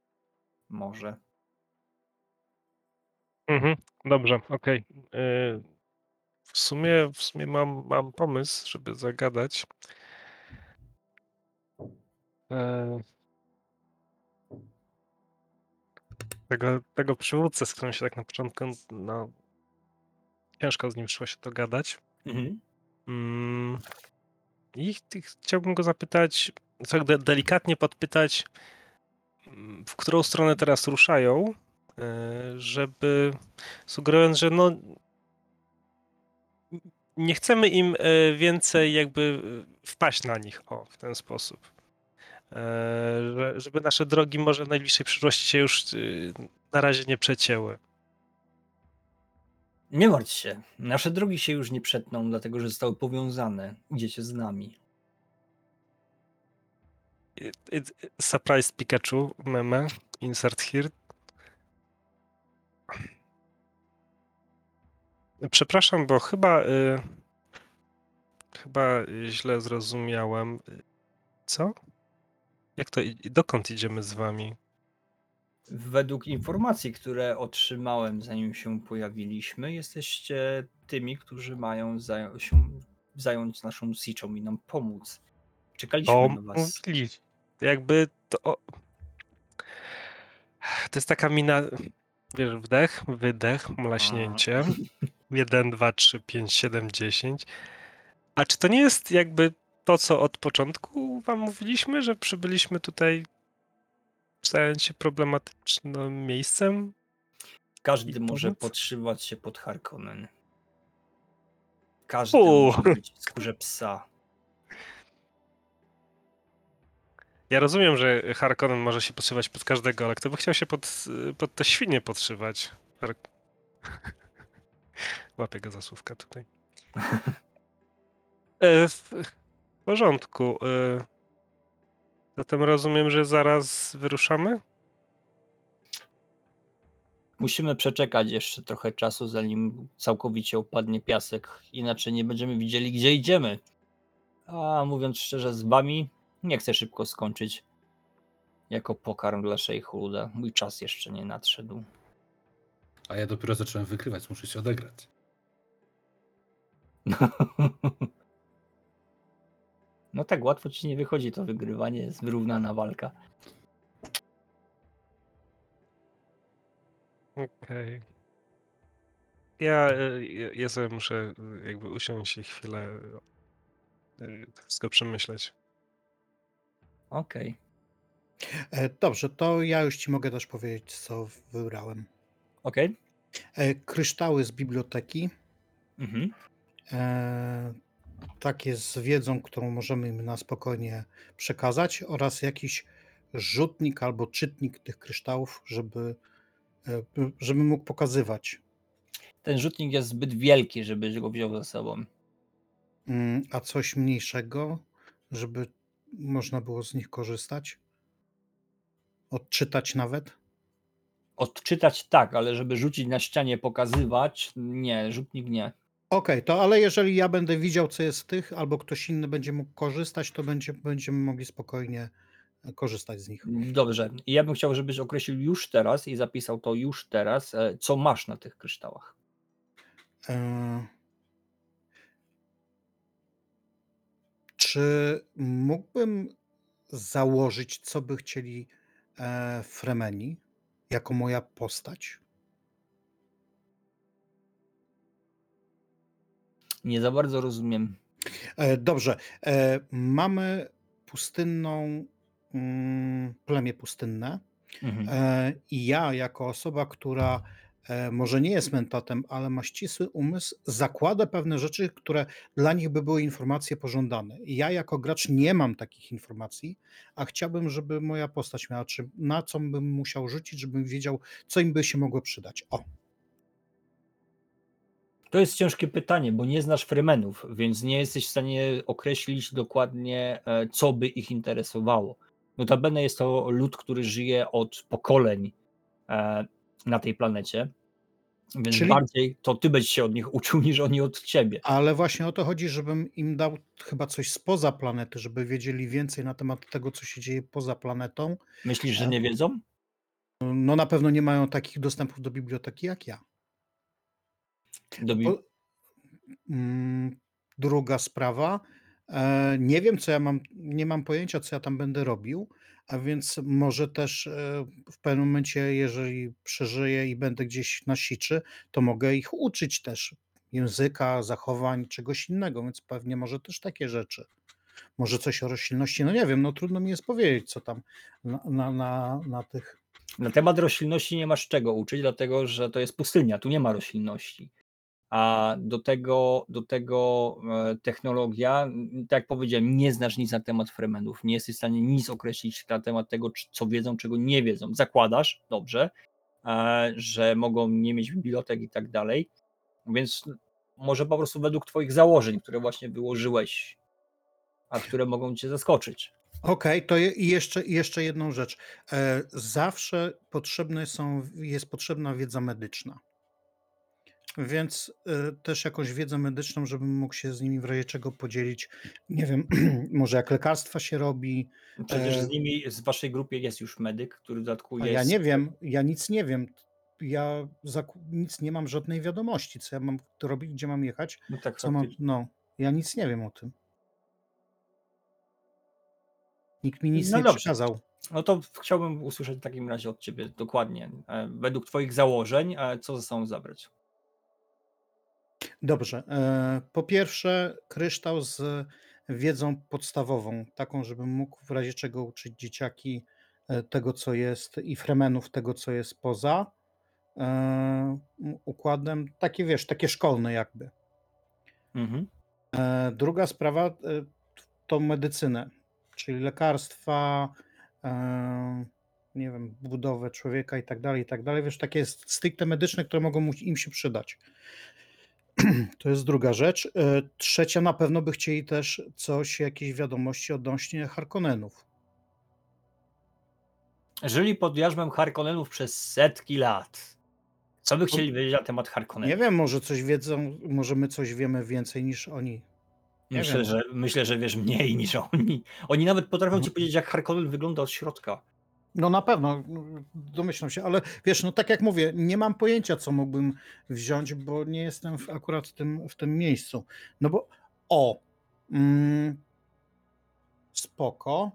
Może. Mhm. Dobrze, okej. Y, W sumie, w sumie mam, mam pomysł, żeby zagadać. E, Tego, tego przywódcę, z którym się tak na początku, no, ciężko z nim szło się dogadać. Mhm. Mm, I ch- chciałbym go zapytać, tak de- delikatnie podpytać, w którą stronę teraz ruszają, e, żeby sugerując, że no nie chcemy im e, więcej jakby wpaść na nich, o, w ten sposób. E, że- Żeby nasze drogi może w najbliższej przyszłości się już na razie nie przecięły. Nie martw się. Nasze drogi się już nie przetną, dlatego że zostały powiązane. Idziecie z nami. It- it- Surprise Pikachu, meme, insert here. Przepraszam, bo chyba y, chyba źle zrozumiałem. Co? Jak to? Dokąd idziemy z wami? Według informacji, które otrzymałem, zanim się pojawiliśmy, jesteście tymi, którzy mają zająć, się zająć naszą siczą i nam pomóc. Czekaliśmy O, na was. Jakby to. To jest taka mina. Wiesz, wdech, wydech, mlaśnięcie. 1, 2, 3, 5, 7, 10. A czy to nie jest jakby to, co od początku wam mówiliśmy, że przybyliśmy tutaj zająć się problematycznym miejscem? Każdy może pomóc? podszywać się pod Harkonnen. Każdy U. może być w skórze psa. Ja rozumiem, że Harkonnen może się podszywać pod każdego, ale kto by chciał się pod, pod te świnie podszywać? Har... *laughs* Łapię go za słówka tutaj. *laughs* E, w w porządku. E, zatem rozumiem, że zaraz wyruszamy? Musimy przeczekać jeszcze trochę czasu, zanim całkowicie opadnie piasek. Inaczej nie będziemy widzieli, gdzie idziemy. A mówiąc szczerze, z wami nie chcę szybko skończyć jako pokarm dla szejchu Luda. Mój czas jeszcze nie nadszedł. A ja dopiero zacząłem wygrywać, muszę się odegrać. *laughs* No tak łatwo ci nie wychodzi to wygrywanie, jest wyrównana walka. Okej. Ja, e, ja, ja sobie muszę e, jakby usiąść i chwilę to wszystko przemyśleć. Okej, E, Dobrze, to ja już ci mogę też powiedzieć, co wybrałem. okej. E, Kryształy z biblioteki. Mhm. e, takie z wiedzą, którą możemy im na spokojnie przekazać, oraz jakiś rzutnik albo czytnik tych kryształów, żeby, e, żeby mógł pokazywać. Ten rzutnik jest zbyt wielki, żebyś go wziął ze sobą. Mm, A coś mniejszego, żeby można było z nich korzystać? Odczytać nawet? Odczytać tak, ale żeby rzucić na ścianie, pokazywać, nie, rzutnik nie. Okej, to ale jeżeli ja będę widział, co jest w tych, albo ktoś inny będzie mógł korzystać, to będzie, będziemy mogli spokojnie e, korzystać z nich. Dobrze. Ja bym chciał, żebyś określił już teraz i zapisał to już teraz, e, co masz na tych kryształach. E, Czy mógłbym założyć, co by chcieli e, Fremeni jako moja postać? Nie za bardzo rozumiem. E, Dobrze. e, Mamy pustynną, mm, plemię pustynne. Mhm. E, I ja, jako osoba, która może nie jest mentatem, ale ma ścisły umysł, zakładę pewne rzeczy, które dla nich by były informacje pożądane. Ja, jako gracz, nie mam takich informacji, a chciałbym, żeby moja postać miała, czy na co bym musiał rzucić, żebym wiedział, co im by się mogło przydać. O, To jest ciężkie pytanie, bo nie znasz Fremenów, więc nie jesteś w stanie określić dokładnie, e, co by ich interesowało. Notabene jest to lud, który żyje od pokoleń e, na tej planecie, więc Czyli- bardziej to ty będziesz się od nich uczył, *laughs* niż oni od ciebie. ale właśnie o to chodzi, żebym im dał chyba coś spoza planety, żeby wiedzieli więcej na temat tego, co się dzieje poza planetą. Myślisz, że E, nie wiedzą? No na pewno nie mają takich dostępów do biblioteki jak ja. Mm, Druga sprawa. e, Nie wiem, co ja mam, nie mam pojęcia, co ja tam będę robił, a więc może też e, w pewnym momencie, jeżeli przeżyję i będę gdzieś na siczy, to mogę ich uczyć też języka, zachowań, czegoś innego, więc pewnie może też takie rzeczy. Może coś o roślinności, no nie wiem, no trudno mi jest powiedzieć, co tam na, na, na, na tych. Na temat roślinności nie masz czego uczyć, dlatego że to jest pustynia, tu nie ma roślinności. A do tego, do tego e, technologia, tak jak powiedziałem, nie znasz nic na temat Fremenów, nie jesteś w stanie nic określić na temat tego, co wiedzą, czego nie wiedzą. Zakładasz, dobrze, e, że mogą nie mieć bibliotek i tak dalej, więc może po prostu według Twoich założeń, które właśnie wyłożyłeś, a które mogą Cię zaskoczyć. Okej, to je, jeszcze, jeszcze jedną rzecz. E, zawsze potrzebne są, jest potrzebna wiedza medyczna. Więc e, też jakąś wiedzę medyczną, żebym mógł się z nimi w razie czego podzielić. Nie wiem, *clears throat* może jak lekarstwa się robi. Przecież E, z nimi, z waszej grupie jest już medyk, który w dodatku jest. ja nie wiem, ja nic nie wiem. Ja nic nie mam żadnej wiadomości, co ja mam robić, gdzie mam jechać, No tak, co mam. No, ja nic nie wiem o tym. Nikt mi nic No nie dobrze. przekazał. No to chciałbym usłyszeć w takim razie od ciebie dokładnie, e, według twoich założeń, e, co ze sobą zabrać. Dobrze. e, Po pierwsze, kryształ z wiedzą podstawową, taką, żebym mógł w razie czego uczyć dzieciaki e, tego, co jest i fremenów tego, co jest poza e, układem, takie wiesz, takie szkolne jakby. Mhm. Druga sprawa to medycynę, czyli lekarstwa, nie wiem, budowę człowieka i tak dalej, i tak dalej. Wiesz, takie stricte medyczne, które mogą im się przydać. *clears throat* To jest druga rzecz. E, Trzecia, na pewno by chcieli też coś, jakieś wiadomości odnośnie Harkonnenów. Żyli pod jarzmem Harkonnenów przez setki lat. Co by chcieli wiedzieć na temat Nie Harkonnenów? wiem, może coś wiedzą, może my coś wiemy więcej niż oni. nie Myślę, wiem. że, myślę, że wiesz mniej niż oni. Oni nawet potrafią ci Mhm. powiedzieć, jak Harkonnen wygląda od środka. No na pewno, no, domyślam się, ale wiesz, no tak jak mówię, nie mam pojęcia, co mógłbym wziąć, bo nie jestem w, akurat w tym, w tym miejscu. No bo, o, mm, spoko.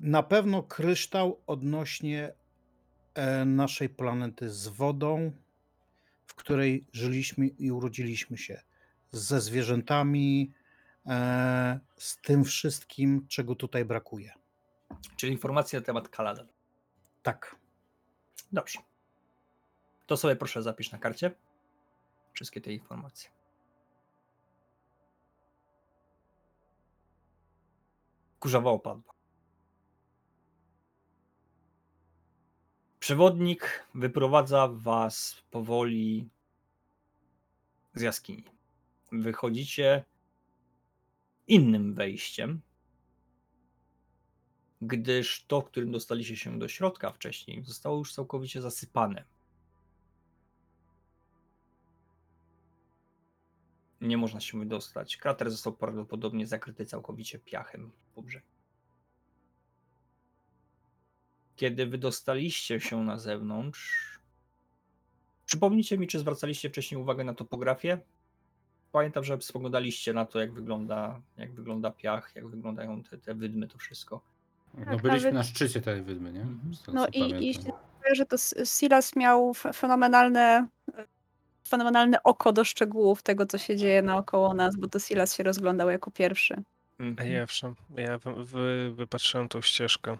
Na pewno kryształ odnośnie e, naszej planety z wodą, w której żyliśmy i urodziliśmy się, ze zwierzętami, e, z tym wszystkim, czego tutaj brakuje. Czyli informacje na temat Kaladan. Tak. Dobrze. To sobie proszę zapisz na karcie. Wszystkie te informacje. Kurzawa opadła. Przewodnik wyprowadza was powoli z jaskini. wychodzicie innym wejściem, gdyż to, którym dostaliście się do środka wcześniej, zostało już całkowicie zasypane. Nie można się wydostać. Krater został prawdopodobnie zakryty całkowicie piachem po brzegu. Kiedy wydostaliście się na zewnątrz, przypomnijcie mi, czy zwracaliście wcześniej uwagę na topografię? Pamiętam, że spoglądaliście na to, jak wygląda, jak wygląda piach, jak wyglądają te, te wydmy, to wszystko. No Tak, byliśmy nawet- na szczycie tej wydmy, nie? Mhm. Z tego, No co i, i się wydaje, że to S- Silas miał f- fenomenalne, fenomenalne oko do szczegółów tego, co się dzieje naokoło nas, bo to Silas się rozglądał jako pierwszy. Mhm. Ja, owszem, ja wy, wy, wypatrzyłem tą ścieżkę.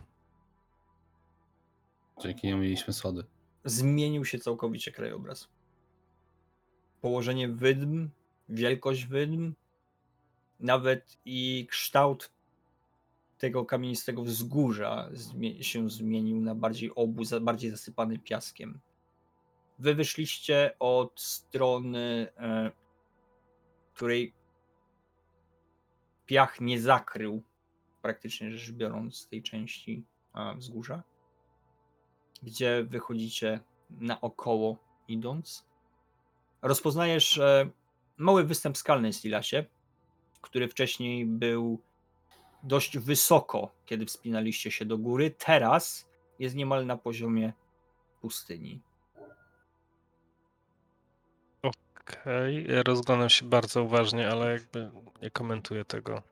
Dzięki niemu mieliśmy schody. zmienił się całkowicie krajobraz. Położenie wydm, wielkość wydm, nawet i kształt tego kamienistego wzgórza się zmienił na bardziej obóz, bardziej zasypany piaskiem. Wy wyszliście od strony, e, której piach nie zakrył, praktycznie rzecz biorąc, tej części wzgórza gdzie wychodzicie naokoło idąc. Rozpoznajesz e, mały występ skalny w Silasie, który wcześniej był dość wysoko, kiedy wspinaliście się do góry. Teraz jest niemal na poziomie pustyni. Okej, ja rozglądam się bardzo uważnie, ale jakby nie komentuję tego.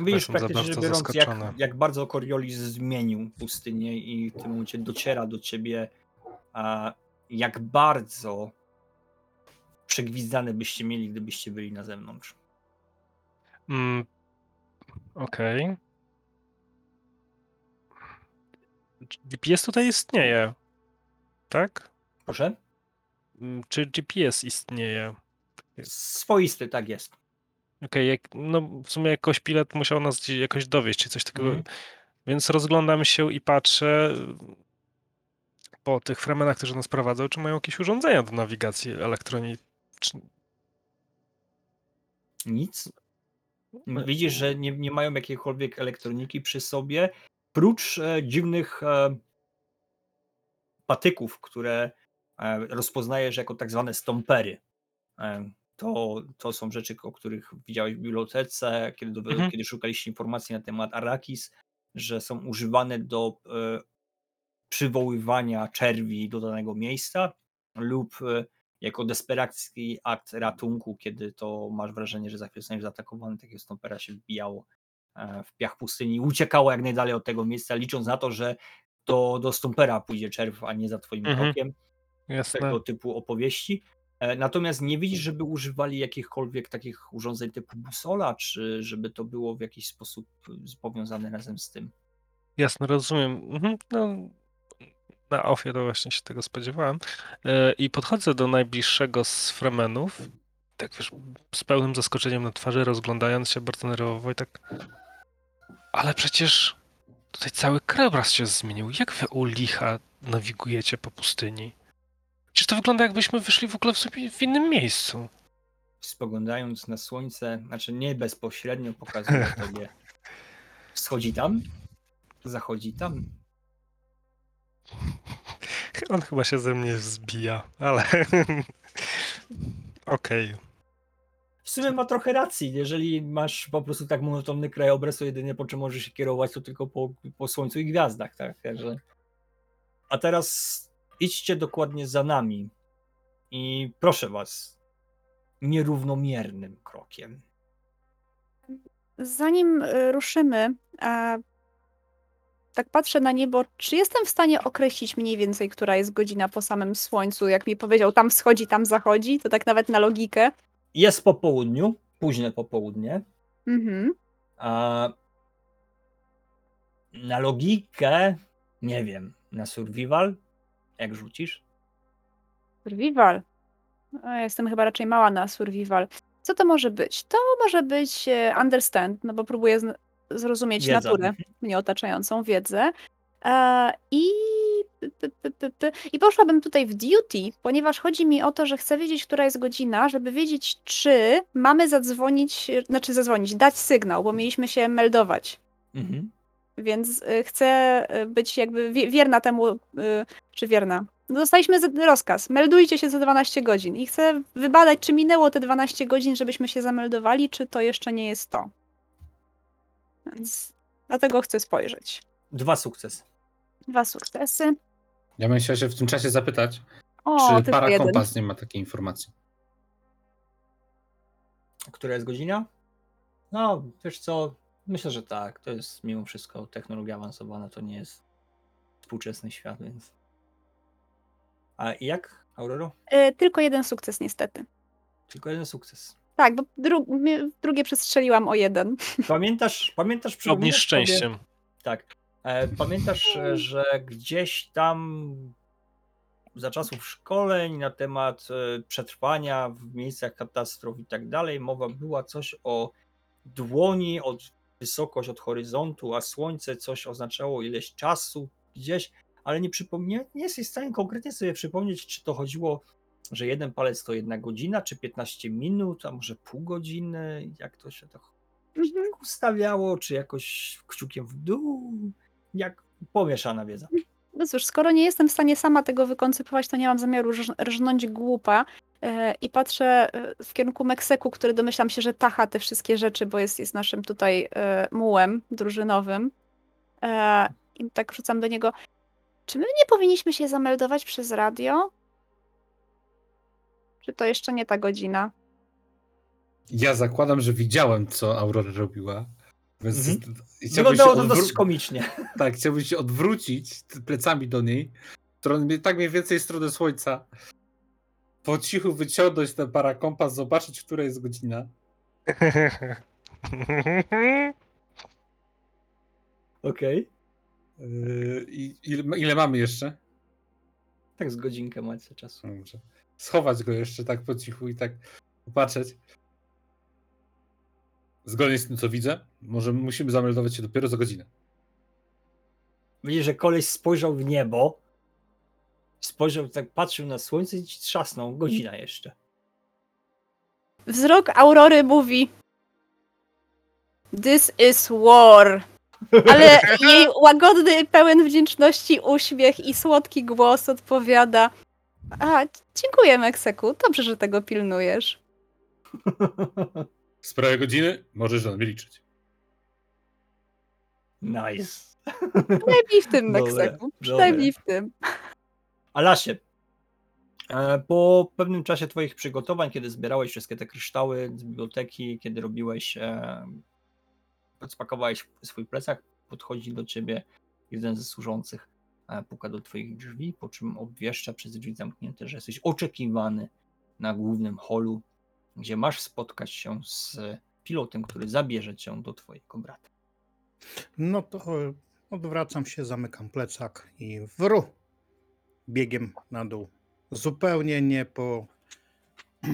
Widzisz praktycznie rzecz biorąc, jak, jak bardzo Coriolis zmienił pustynię i w tym momencie dociera do ciebie, a jak bardzo przegwizdane byście mieli, gdybyście byli na zewnątrz. Mm, Okej. GPS tutaj istnieje, tak? Proszę? Mm, Czy GPS istnieje? Swoisty, tak jest. Okej, jak, no w sumie jakoś pilot musiał nas jakoś dowieść, czy coś takiego. Mhm. Więc rozglądam się i patrzę y, po tych fremenach, którzy nas prowadzą, czy mają jakieś urządzenia do nawigacji elektronicznej. Nic. Widzisz, że nie, nie mają jakiejkolwiek elektroniki przy sobie, prócz e, dziwnych e, patyków, które e, rozpoznajesz jako tak zwane stompery. E, to, to są rzeczy, o których widziałeś w bibliotece, kiedy, dowi- Mhm. kiedy szukaliście informacji na temat Arrakis, że są używane do e, przywoływania czerwi do danego miejsca lub e, jako desperacki akt ratunku, kiedy to masz wrażenie, że za chwilę zostaniesz zaatakowany, takiego stąpera się wbijało e, w piach pustyni, uciekało jak najdalej od tego miejsca, licząc na to, że to do stąpera pójdzie czerw, a nie za twoim Mhm. krokiem Jasne. tego typu opowieści. E, Natomiast nie widzisz, żeby używali jakichkolwiek takich urządzeń typu busola, czy żeby to było w jakiś sposób powiązane razem z tym. Jasne, rozumiem. Mhm, No, na ofie to właśnie się tego spodziewałem. E, I podchodzę do najbliższego z fremenów, tak wiesz, z pełnym zaskoczeniem na twarzy, rozglądając się bardzo nerwowo i tak. Ale przecież tutaj cały krajobraz się zmienił. Jak wy u licha nawigujecie po pustyni? Przecież to wygląda jakbyśmy wyszli w ogóle w, sobie w innym miejscu. Spoglądając na słońce, znaczy nie bezpośrednio pokazuje tobie. *laughs* Wschodzi tam, zachodzi tam. On chyba się ze mnie wzbija, ale. *laughs* Okej. W sumie ma trochę racji. Jeżeli masz po prostu tak monotonny krajobraz, to jedynie po czym możesz się kierować, to tylko po, po słońcu i gwiazdach. Tak? Także... A teraz idźcie dokładnie za nami i proszę was, nierównomiernym krokiem. Zanim y, ruszymy, a tak patrzę na niebo, czy jestem w stanie określić mniej więcej, która jest godzina po samym słońcu? Jak mi powiedział, tam wschodzi, tam zachodzi, to tak nawet na logikę. Jest po południu, późne popołudnie, Mhm. a na logikę, nie wiem, na survival, jak rzucisz? Survival. O, ja jestem chyba raczej mała na survival. Co to może być? To może być e, understand, no bo próbuję zrozumieć naturę mnie otaczającą, wiedzę. E, I. I poszłabym tutaj w duty, ponieważ chodzi mi o to, że chcę wiedzieć, która jest godzina, żeby wiedzieć, czy mamy zadzwonić, znaczy zadzwonić, dać sygnał, bo mieliśmy się meldować. Mhm. Więc y, chcę y, być jakby wie- wierna temu, y, czy wierna. No, Dostaliśmy rozkaz, meldujcie się za 12 godzin i chcę wybadać, czy minęło te 12 godzin, żebyśmy się zameldowali, czy to jeszcze nie jest to. Więc dlatego chcę spojrzeć. Dwa sukcesy. Dwa sukcesy. Ja bym chciał się w tym czasie zapytać, O, czy tylko para jeden. kompas nie ma takiej informacji. Która jest godzina? No, wiesz co, myślę, że tak. To jest mimo wszystko technologia awansowana, to nie jest współczesny świat, więc... A i jak, Auroro? Y, tylko jeden sukces niestety. Tylko jeden sukces. Tak, bo dru drugie przestrzeliłam o jeden. *laughs* Pamiętasz, pamiętasz, Obniż przypominasz sobie- szczęściem. Tak. E, pamiętasz, że gdzieś tam za czasów szkoleń na temat e, przetrwania w miejscach katastrof i tak dalej, mowa była coś o dłoni, od wysokość od horyzontu, a słońce coś oznaczało ileś czasu gdzieś, ale nie przypomnę, nie jesteś w stanie konkretnie sobie przypomnieć, czy to chodziło, że jeden palec to jedna godzina, czy 15 minut, a może pół godziny, jak to się to Mhm. ustawiało, czy jakoś kciukiem w dół, jak pomieszana wiedza. No cóż, skoro nie jestem w stanie sama tego wykoncypować, to nie mam zamiaru rż- rżnąć głupa e, i patrzę e, w kierunku Meksyku, który domyślam się, że tacha te wszystkie rzeczy, bo jest, jest naszym tutaj e, mułem drużynowym. I tak rzucam do niego, czy my nie powinniśmy się zameldować przez radio? Czy to jeszcze nie ta godzina? Ja zakładam, że widziałem, co Aurora robiła. Więc Mhm. i chciałbym się Wyglądało to dosyć komicznie. *laughs* *laughs* Tak, chciałbym się odwrócić plecami do niej, stronę, tak mniej więcej w stronę słońca. Po cichu wyciągnąć ten parakompas, zobaczyć, która jest godzina. *laughs* Okej. Yy, I ile, ile mamy jeszcze? Tak z godzinkę macie czasu. Dobrze. Schować go jeszcze tak po cichu i tak popatrzeć. Zgodnie z tym, co widzę, może musimy zameldować się dopiero za godzinę. Widzisz, że koleś spojrzał w niebo, spojrzał, tak patrzył na słońce i ci trzasnął. Godzina jeszcze. Wzrok Aurory mówi This is war. Ale *laughs* jej łagodny, pełen wdzięczności uśmiech i słodki głos odpowiada A, dziękuję Mekseku, dobrze, że tego pilnujesz. W sprawie godziny możesz na mnie liczyć. nice. Przynajmniej w tym *laughs* Dobre, Mekseku, przynajmniej w tym. Alasie, e, po pewnym czasie twoich przygotowań, kiedy zbierałeś wszystkie te kryształy z biblioteki, kiedy robiłeś, e, spakowałeś swój plecak, podchodzi do ciebie jeden ze służących, e, puka do twoich drzwi, po czym obwieszcza przez drzwi zamknięte, że jesteś oczekiwany na głównym holu, gdzie masz spotkać się z pilotem, który zabierze cię do twojego brata. No to e, odwracam się, zamykam plecak i wru biegiem na dół. Zupełnie nie po *clears throat*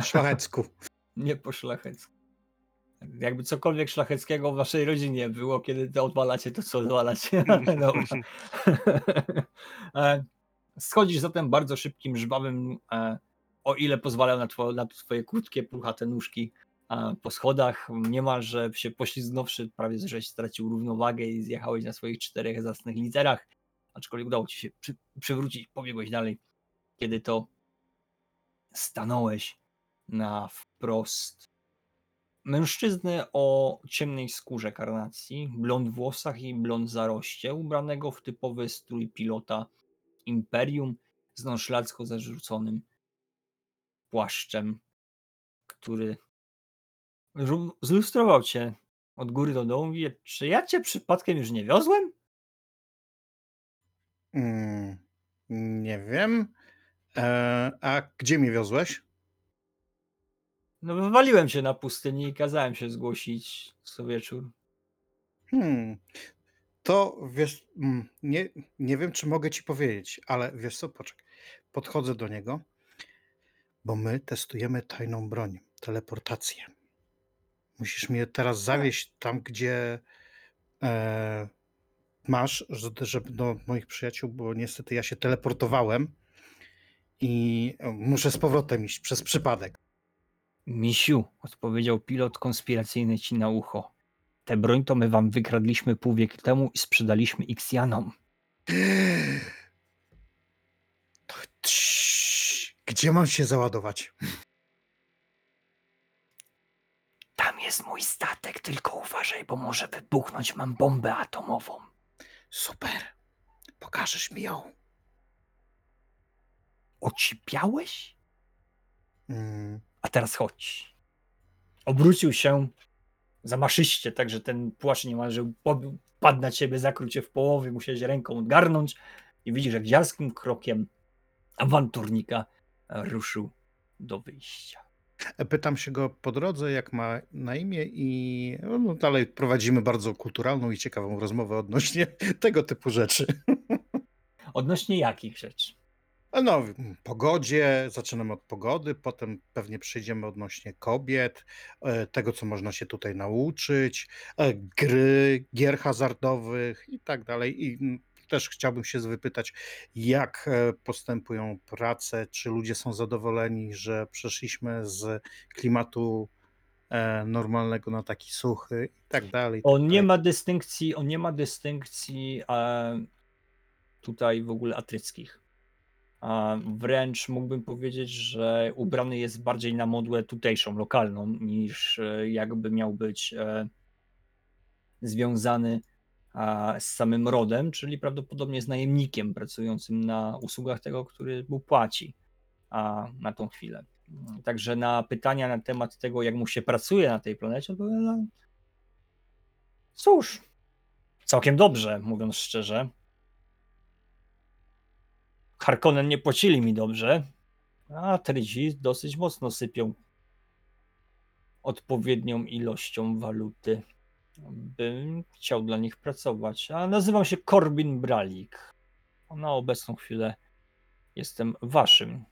szlachecku. Nie po szlachecku. Jakby cokolwiek szlacheckiego w waszej rodzinie było, kiedy to odwalacie, to co odwalacie. Dobra. *laughs* *laughs* E, Schodzisz zatem bardzo szybkim, żwawym, e, o ile pozwalają na, two, na twoje krótkie, puchate nóżki e, po schodach, niemalże się poślizgnąwszy, prawie żeś stracił równowagę i zjechałeś na swoich czterech zacnych literach, aczkolwiek udało ci się przy, przywrócić, pobiegłeś dalej, kiedy to stanąłeś na wprost mężczyznę o ciemnej skórze karnacji, blond włosach i blond zaroście, ubranego w typowy strój pilota Imperium z nonszlacko zarzuconym płaszczem, który zlustrował cię od góry do dołu. Wie, czy ja cię przypadkiem już nie wiozłem? Mm, nie wiem. E, a gdzie mi wiozłeś? No wywaliłem się na pustyni i kazałem się zgłosić co wieczór. Hmm. To wiesz, mm, nie, nie wiem, czy mogę ci powiedzieć, ale wiesz co, poczekaj. Podchodzę do niego, bo my testujemy tajną broń, teleportację. Musisz mnie teraz zawieźć tam, gdzie e, masz, że- żeby do moich przyjaciół, bo niestety ja się teleportowałem i e, muszę z powrotem iść przez przypadek. Misiu, odpowiedział pilot konspiracyjny ci na ucho. Tę broń to my wam wykradliśmy pół wieku temu i sprzedaliśmy Ciii, *gasps* Gdzie mam się załadować? Tam jest mój statek, tylko uważaj, bo może wybuchnąć. Mam bombę atomową. Super. Pokażesz mi ją. Ocipiałeś? Mm, A teraz chodź. Obrócił się zamaszyście, tak że ten płaszcz niemalże padł na ciebie, zakrył cię w połowie, musiałeś ręką odgarnąć i widzisz, jak dziarskim krokiem awanturnika ruszył do wyjścia. Pytam się go po drodze, jak ma na imię, i no, dalej prowadzimy bardzo kulturalną i ciekawą rozmowę odnośnie *laughs* tego typu rzeczy. Odnośnie jakich rzeczy? No, w pogodzie, zaczynamy od pogody, potem pewnie przejdziemy odnośnie kobiet, e, tego, co można się tutaj nauczyć, e, gry, gier hazardowych i tak dalej. I mm, też chciałbym się wypytać, jak e, postępują prace, czy ludzie są zadowoleni, że przeszliśmy z klimatu normalnego na taki suchy i tak dalej. i tak On nie ma dystynkcji, on nie ma dystynkcji tutaj w ogóle atryckich. Wręcz mógłbym powiedzieć, że ubrany jest bardziej na modłę tutejszą, lokalną, niż e, jakby miał być e, związany z samym rodem, czyli prawdopodobnie z najemnikiem pracującym na usługach tego, który mu płaci na tą chwilę. Także na pytania na temat tego, jak mu się pracuje na tej planecie, odpowiem, no, Cóż, całkiem dobrze, mówiąc szczerze. Harkonnen nie płacili mi dobrze, a Trydzi dosyć mocno sypią odpowiednią ilością waluty, bym chciał dla nich pracować. A nazywam się Corbin Bralik. Na obecną chwilę jestem waszym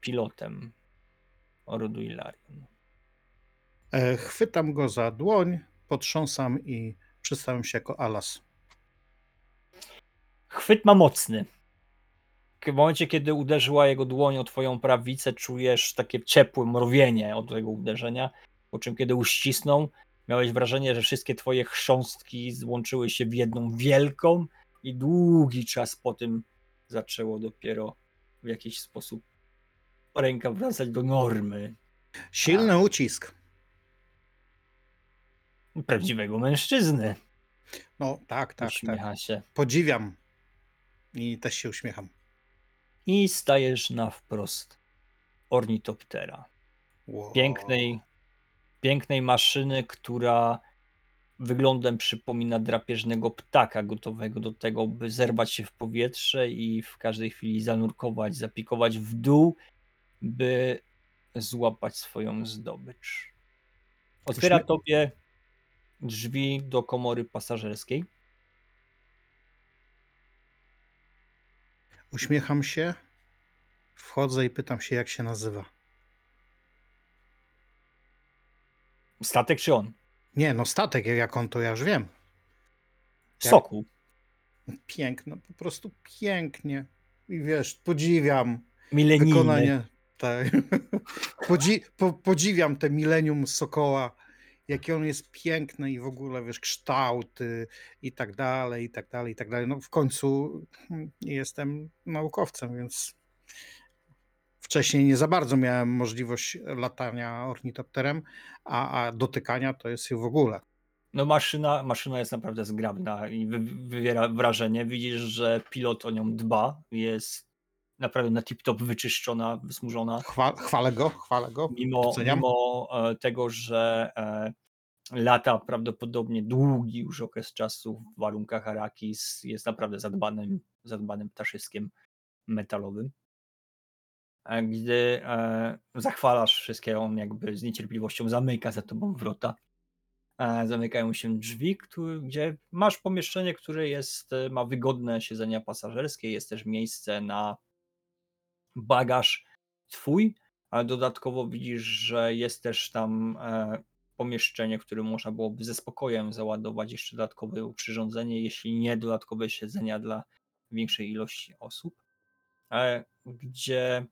pilotem rodu Ilarion. E, Chwytam go za dłoń, potrząsam i przedstawiam się jako Alas. Chwyt ma mocny. W momencie, kiedy uderzyła jego dłoń o twoją prawicę, czujesz takie ciepłe mrowienie od tego uderzenia, po czym kiedy uścisnął, miałeś wrażenie, że wszystkie twoje chrząstki złączyły się w jedną wielką i długi czas po tym zaczęło dopiero w jakiś sposób ręka wracać do normy Silny ucisk. prawdziwego mężczyzny. No tak, tak, tak. Uśmiecha się. Podziwiam. I też się uśmiecham. I stajesz na wprost ornitoptera. Wow. pięknej, pięknej maszyny, która wyglądem przypomina drapieżnego ptaka gotowego do tego, by zerwać się w powietrze i w każdej chwili zanurkować, zapikować w dół, by złapać swoją zdobycz. Otwiera tobie drzwi do komory pasażerskiej. Uśmiecham się, wchodzę i pytam się, jak się nazywa. Statek czy on? Nie, no statek, jak on to ja już wiem. Jak- Sokół. Piękno, po prostu pięknie. I wiesz, podziwiam Milenijny. wykonanie. Tak. *laughs* Podzi po, podziwiam te milenium Sokoła, jaki on jest piękny i w ogóle, wiesz, kształty i tak dalej, i tak dalej, i tak dalej. No w końcu hmm, jestem naukowcem, więc wcześniej nie za bardzo miałem możliwość latania ornitopterem, a, a dotykania to jest w ogóle. No maszyna, maszyna jest naprawdę zgrabna i wy, wywiera wrażenie. Widzisz, że pilot o nią dba. Jest naprawdę na tip-top wyczyszczona, wysmużona. Chwa, chwalę go, chwalę go. Mimo, mimo e, tego, że e, lata prawdopodobnie długi już okres czasu w warunkach Arakis jest naprawdę zadbanym, zadbanym ptaszyskiem metalowym. Gdy e, zachwalasz wszystkie, on jakby z niecierpliwością zamyka za tobą wrota. Zamykają się drzwi, który, gdzie masz pomieszczenie, które jest, ma wygodne siedzenia pasażerskie, jest też miejsce na bagaż twój, ale dodatkowo widzisz, że jest też tam e, pomieszczenie, w którym można byłoby ze spokojem załadować jeszcze dodatkowe przyrządzenie, jeśli nie dodatkowe siedzenia dla większej ilości osób, e, gdzie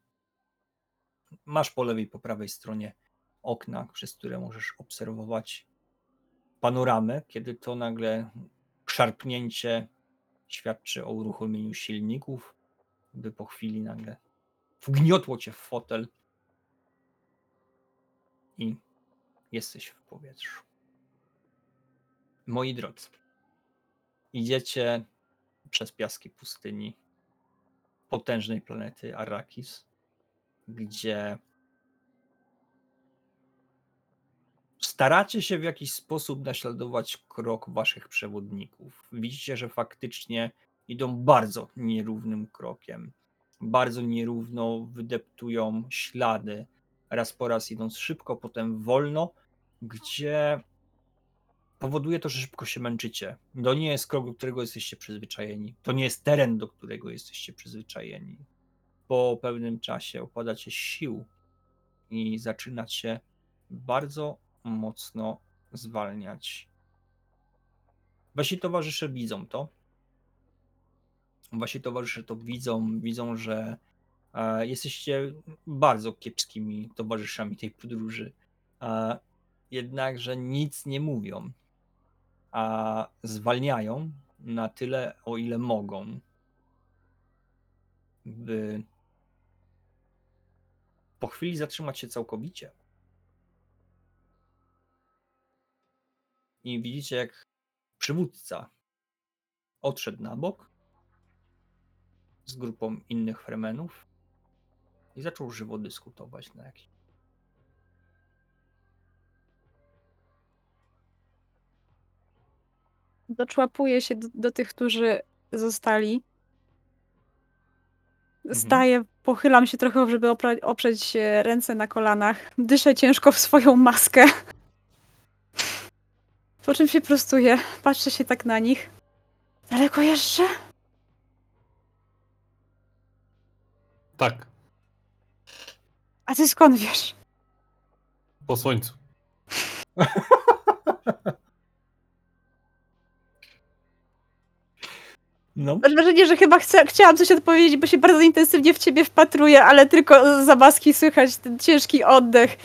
masz po lewej, po prawej stronie okna, przez które możesz obserwować panoramę, kiedy to nagle szarpnięcie świadczy o uruchomieniu silników, by po chwili nagle wgniotło cię w fotel i jesteś w powietrzu. Moi drodzy, idziecie przez piaski pustyni potężnej planety Arrakis, gdzie staracie się w jakiś sposób naśladować krok waszych przewodników. Widzicie, że faktycznie idą bardzo nierównym krokiem. Bardzo nierówno wydeptują ślady. Raz po raz idąc szybko, potem wolno, gdzie powoduje to, że szybko się męczycie. To nie jest krok, do którego jesteście przyzwyczajeni. To nie jest teren, do którego jesteście przyzwyczajeni. Po pewnym czasie opadacie sił i zaczynacie bardzo mocno zwalniać. Wasi towarzysze widzą to. Wasi towarzysze to widzą, widzą, że e, jesteście bardzo kiepskimi towarzyszami tej podróży. E, jednakże nic nie mówią, a zwalniają na tyle, o ile mogą, by po chwili zatrzymać się całkowicie. I widzicie, jak przywódca odszedł na bok z grupą innych fremenów i zaczął żywo dyskutować na jakiś. Doczłapuję się do, do tych, którzy zostali. Staję, pochylam się trochę, żeby opra- oprzeć ręce na kolanach. Dyszę ciężko w swoją maskę. Po czym się prostuję. Patrzę się tak na nich. Daleko jeszcze? Tak, A ty skąd wiesz? po słońcu. No, Masz wrażenie, że chyba chcę, chciałam coś odpowiedzieć, bo się bardzo intensywnie w ciebie wpatruję, ale tylko za maski słychać ten ciężki oddech.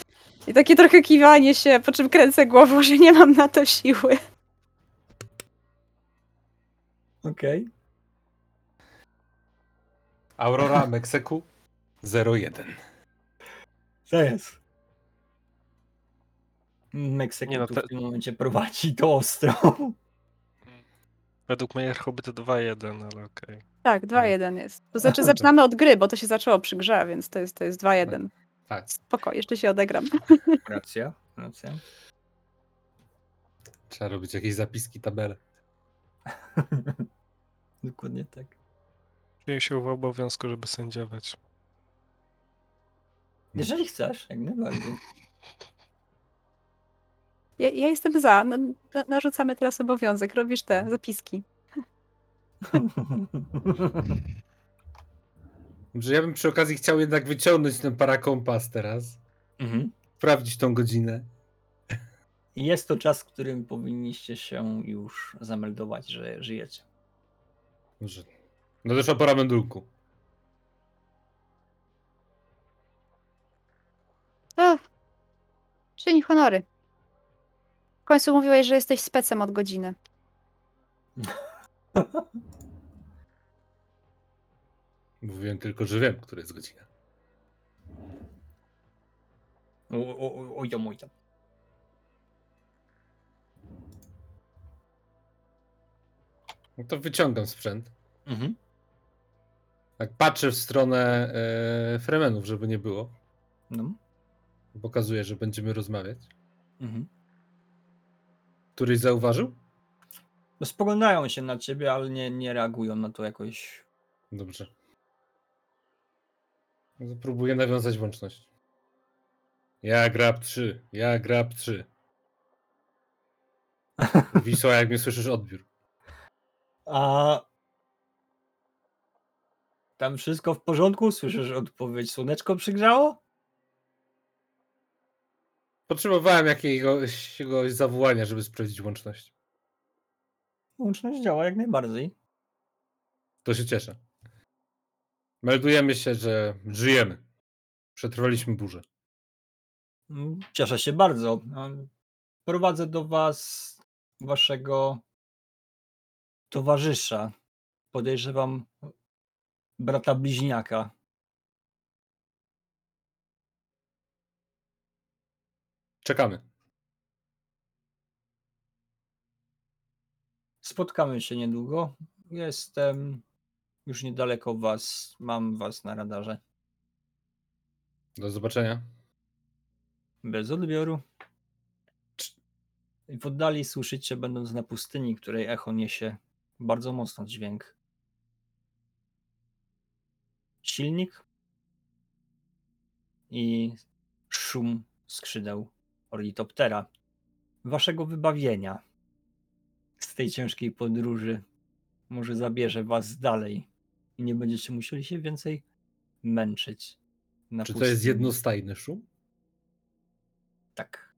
I takie trochę kiwanie się, po czym kręcę głową, że nie mam na to siły. okej. Aurora Meksyku 01. To jest. Meksyk Nie no, te- w tym momencie prowadzi to ostro. Według mnie hobby to 2-1, ale okej. Tak, 2-1 jest. To znaczy *laughs* zaczynamy od gry, bo to się zaczęło przy grze, więc to jest, to jest 2-1. Tak, Spoko, jeszcze się odegram. *laughs* Racja, racja. trzeba robić jakieś zapiski, tabele. *laughs* Dokładnie tak. Czuję się w obowiązku, żeby sędziować. Jeżeli chcesz, jak najbardziej. Ja, ja jestem za. No, na- narzucamy teraz obowiązek. Robisz te zapiski. Że ja bym przy okazji chciał jednak wyciągnąć ten parakompas teraz. mhm. Sprawdzić tą godzinę. I Jest to czas, w którym powinniście się już zameldować, że żyjecie. Może. No też pora mędulku. O, czyń honory. W końcu mówiłeś, że jesteś specem od godziny. *laughs* Mówiłem tylko, że wiem, która jest godzina. O, o, o, oj tam, oj tam. No to wyciągam sprzęt. Mhm. Tak patrzę w stronę e, Fremenów, żeby nie było. No. Pokazuję, że będziemy rozmawiać. Mhm. Któryś zauważył? No spoglądają się na ciebie, ale nie, nie reagują na to jakoś. Dobrze. No Próbuję nawiązać łączność. Ja grab 3, ja grab 3. *laughs* Wisła, jak mnie słyszysz, odbiór. A tam wszystko w porządku? Słyszysz odpowiedź, słoneczko przygrzało? Potrzebowałem jakiegoś, jakiegoś zawołania, żeby sprawdzić łączność. Łączność działa jak najbardziej. To się cieszę. Meldujemy się, że żyjemy. Przetrwaliśmy burzę. Mm, Cieszę się bardzo. Prowadzę do was waszego towarzysza. Podejrzewam brata bliźniaka. Czekamy. Spotkamy się niedługo. Jestem już niedaleko was. Mam was na radarze. Do zobaczenia. Bez odbioru. W oddali słyszycie, będąc na pustyni, której echo niesie bardzo mocno dźwięk. Silnik i szum skrzydeł ornitoptera. Waszego wybawienia z tej ciężkiej podróży może zabierze was dalej i nie będziecie musieli się więcej męczyć. Na Czy to jest pustyni. jednostajny szum? Tak.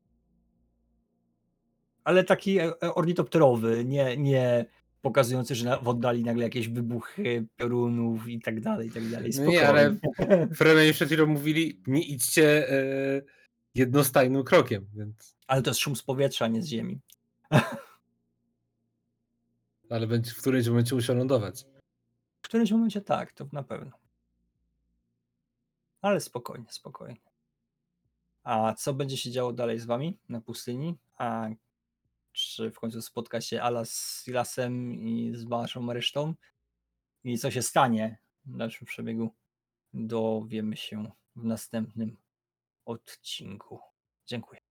Ale taki e- e- ornitopterowy, nie, nie pokazujący, że w oddali nagle jakieś wybuchy piorunów i tak dalej, i tak dalej. No nie, ale *laughs* Spokojnie. Fremeni przed chwilą mówili, nie idźcie e, jednostajnym krokiem, więc... Ale to jest szum z powietrza, nie z ziemi. *laughs* Ale będzie, w którymś momencie musiał lądować. W którymś momencie tak, to na pewno. Ale spokojnie, spokojnie. A co będzie się działo dalej z wami na pustyni? A czy w końcu spotka się Alas z Silasem i z waszą resztą? I co się stanie w dalszym przebiegu? Dowiemy się w następnym odcinku. Dziękuję.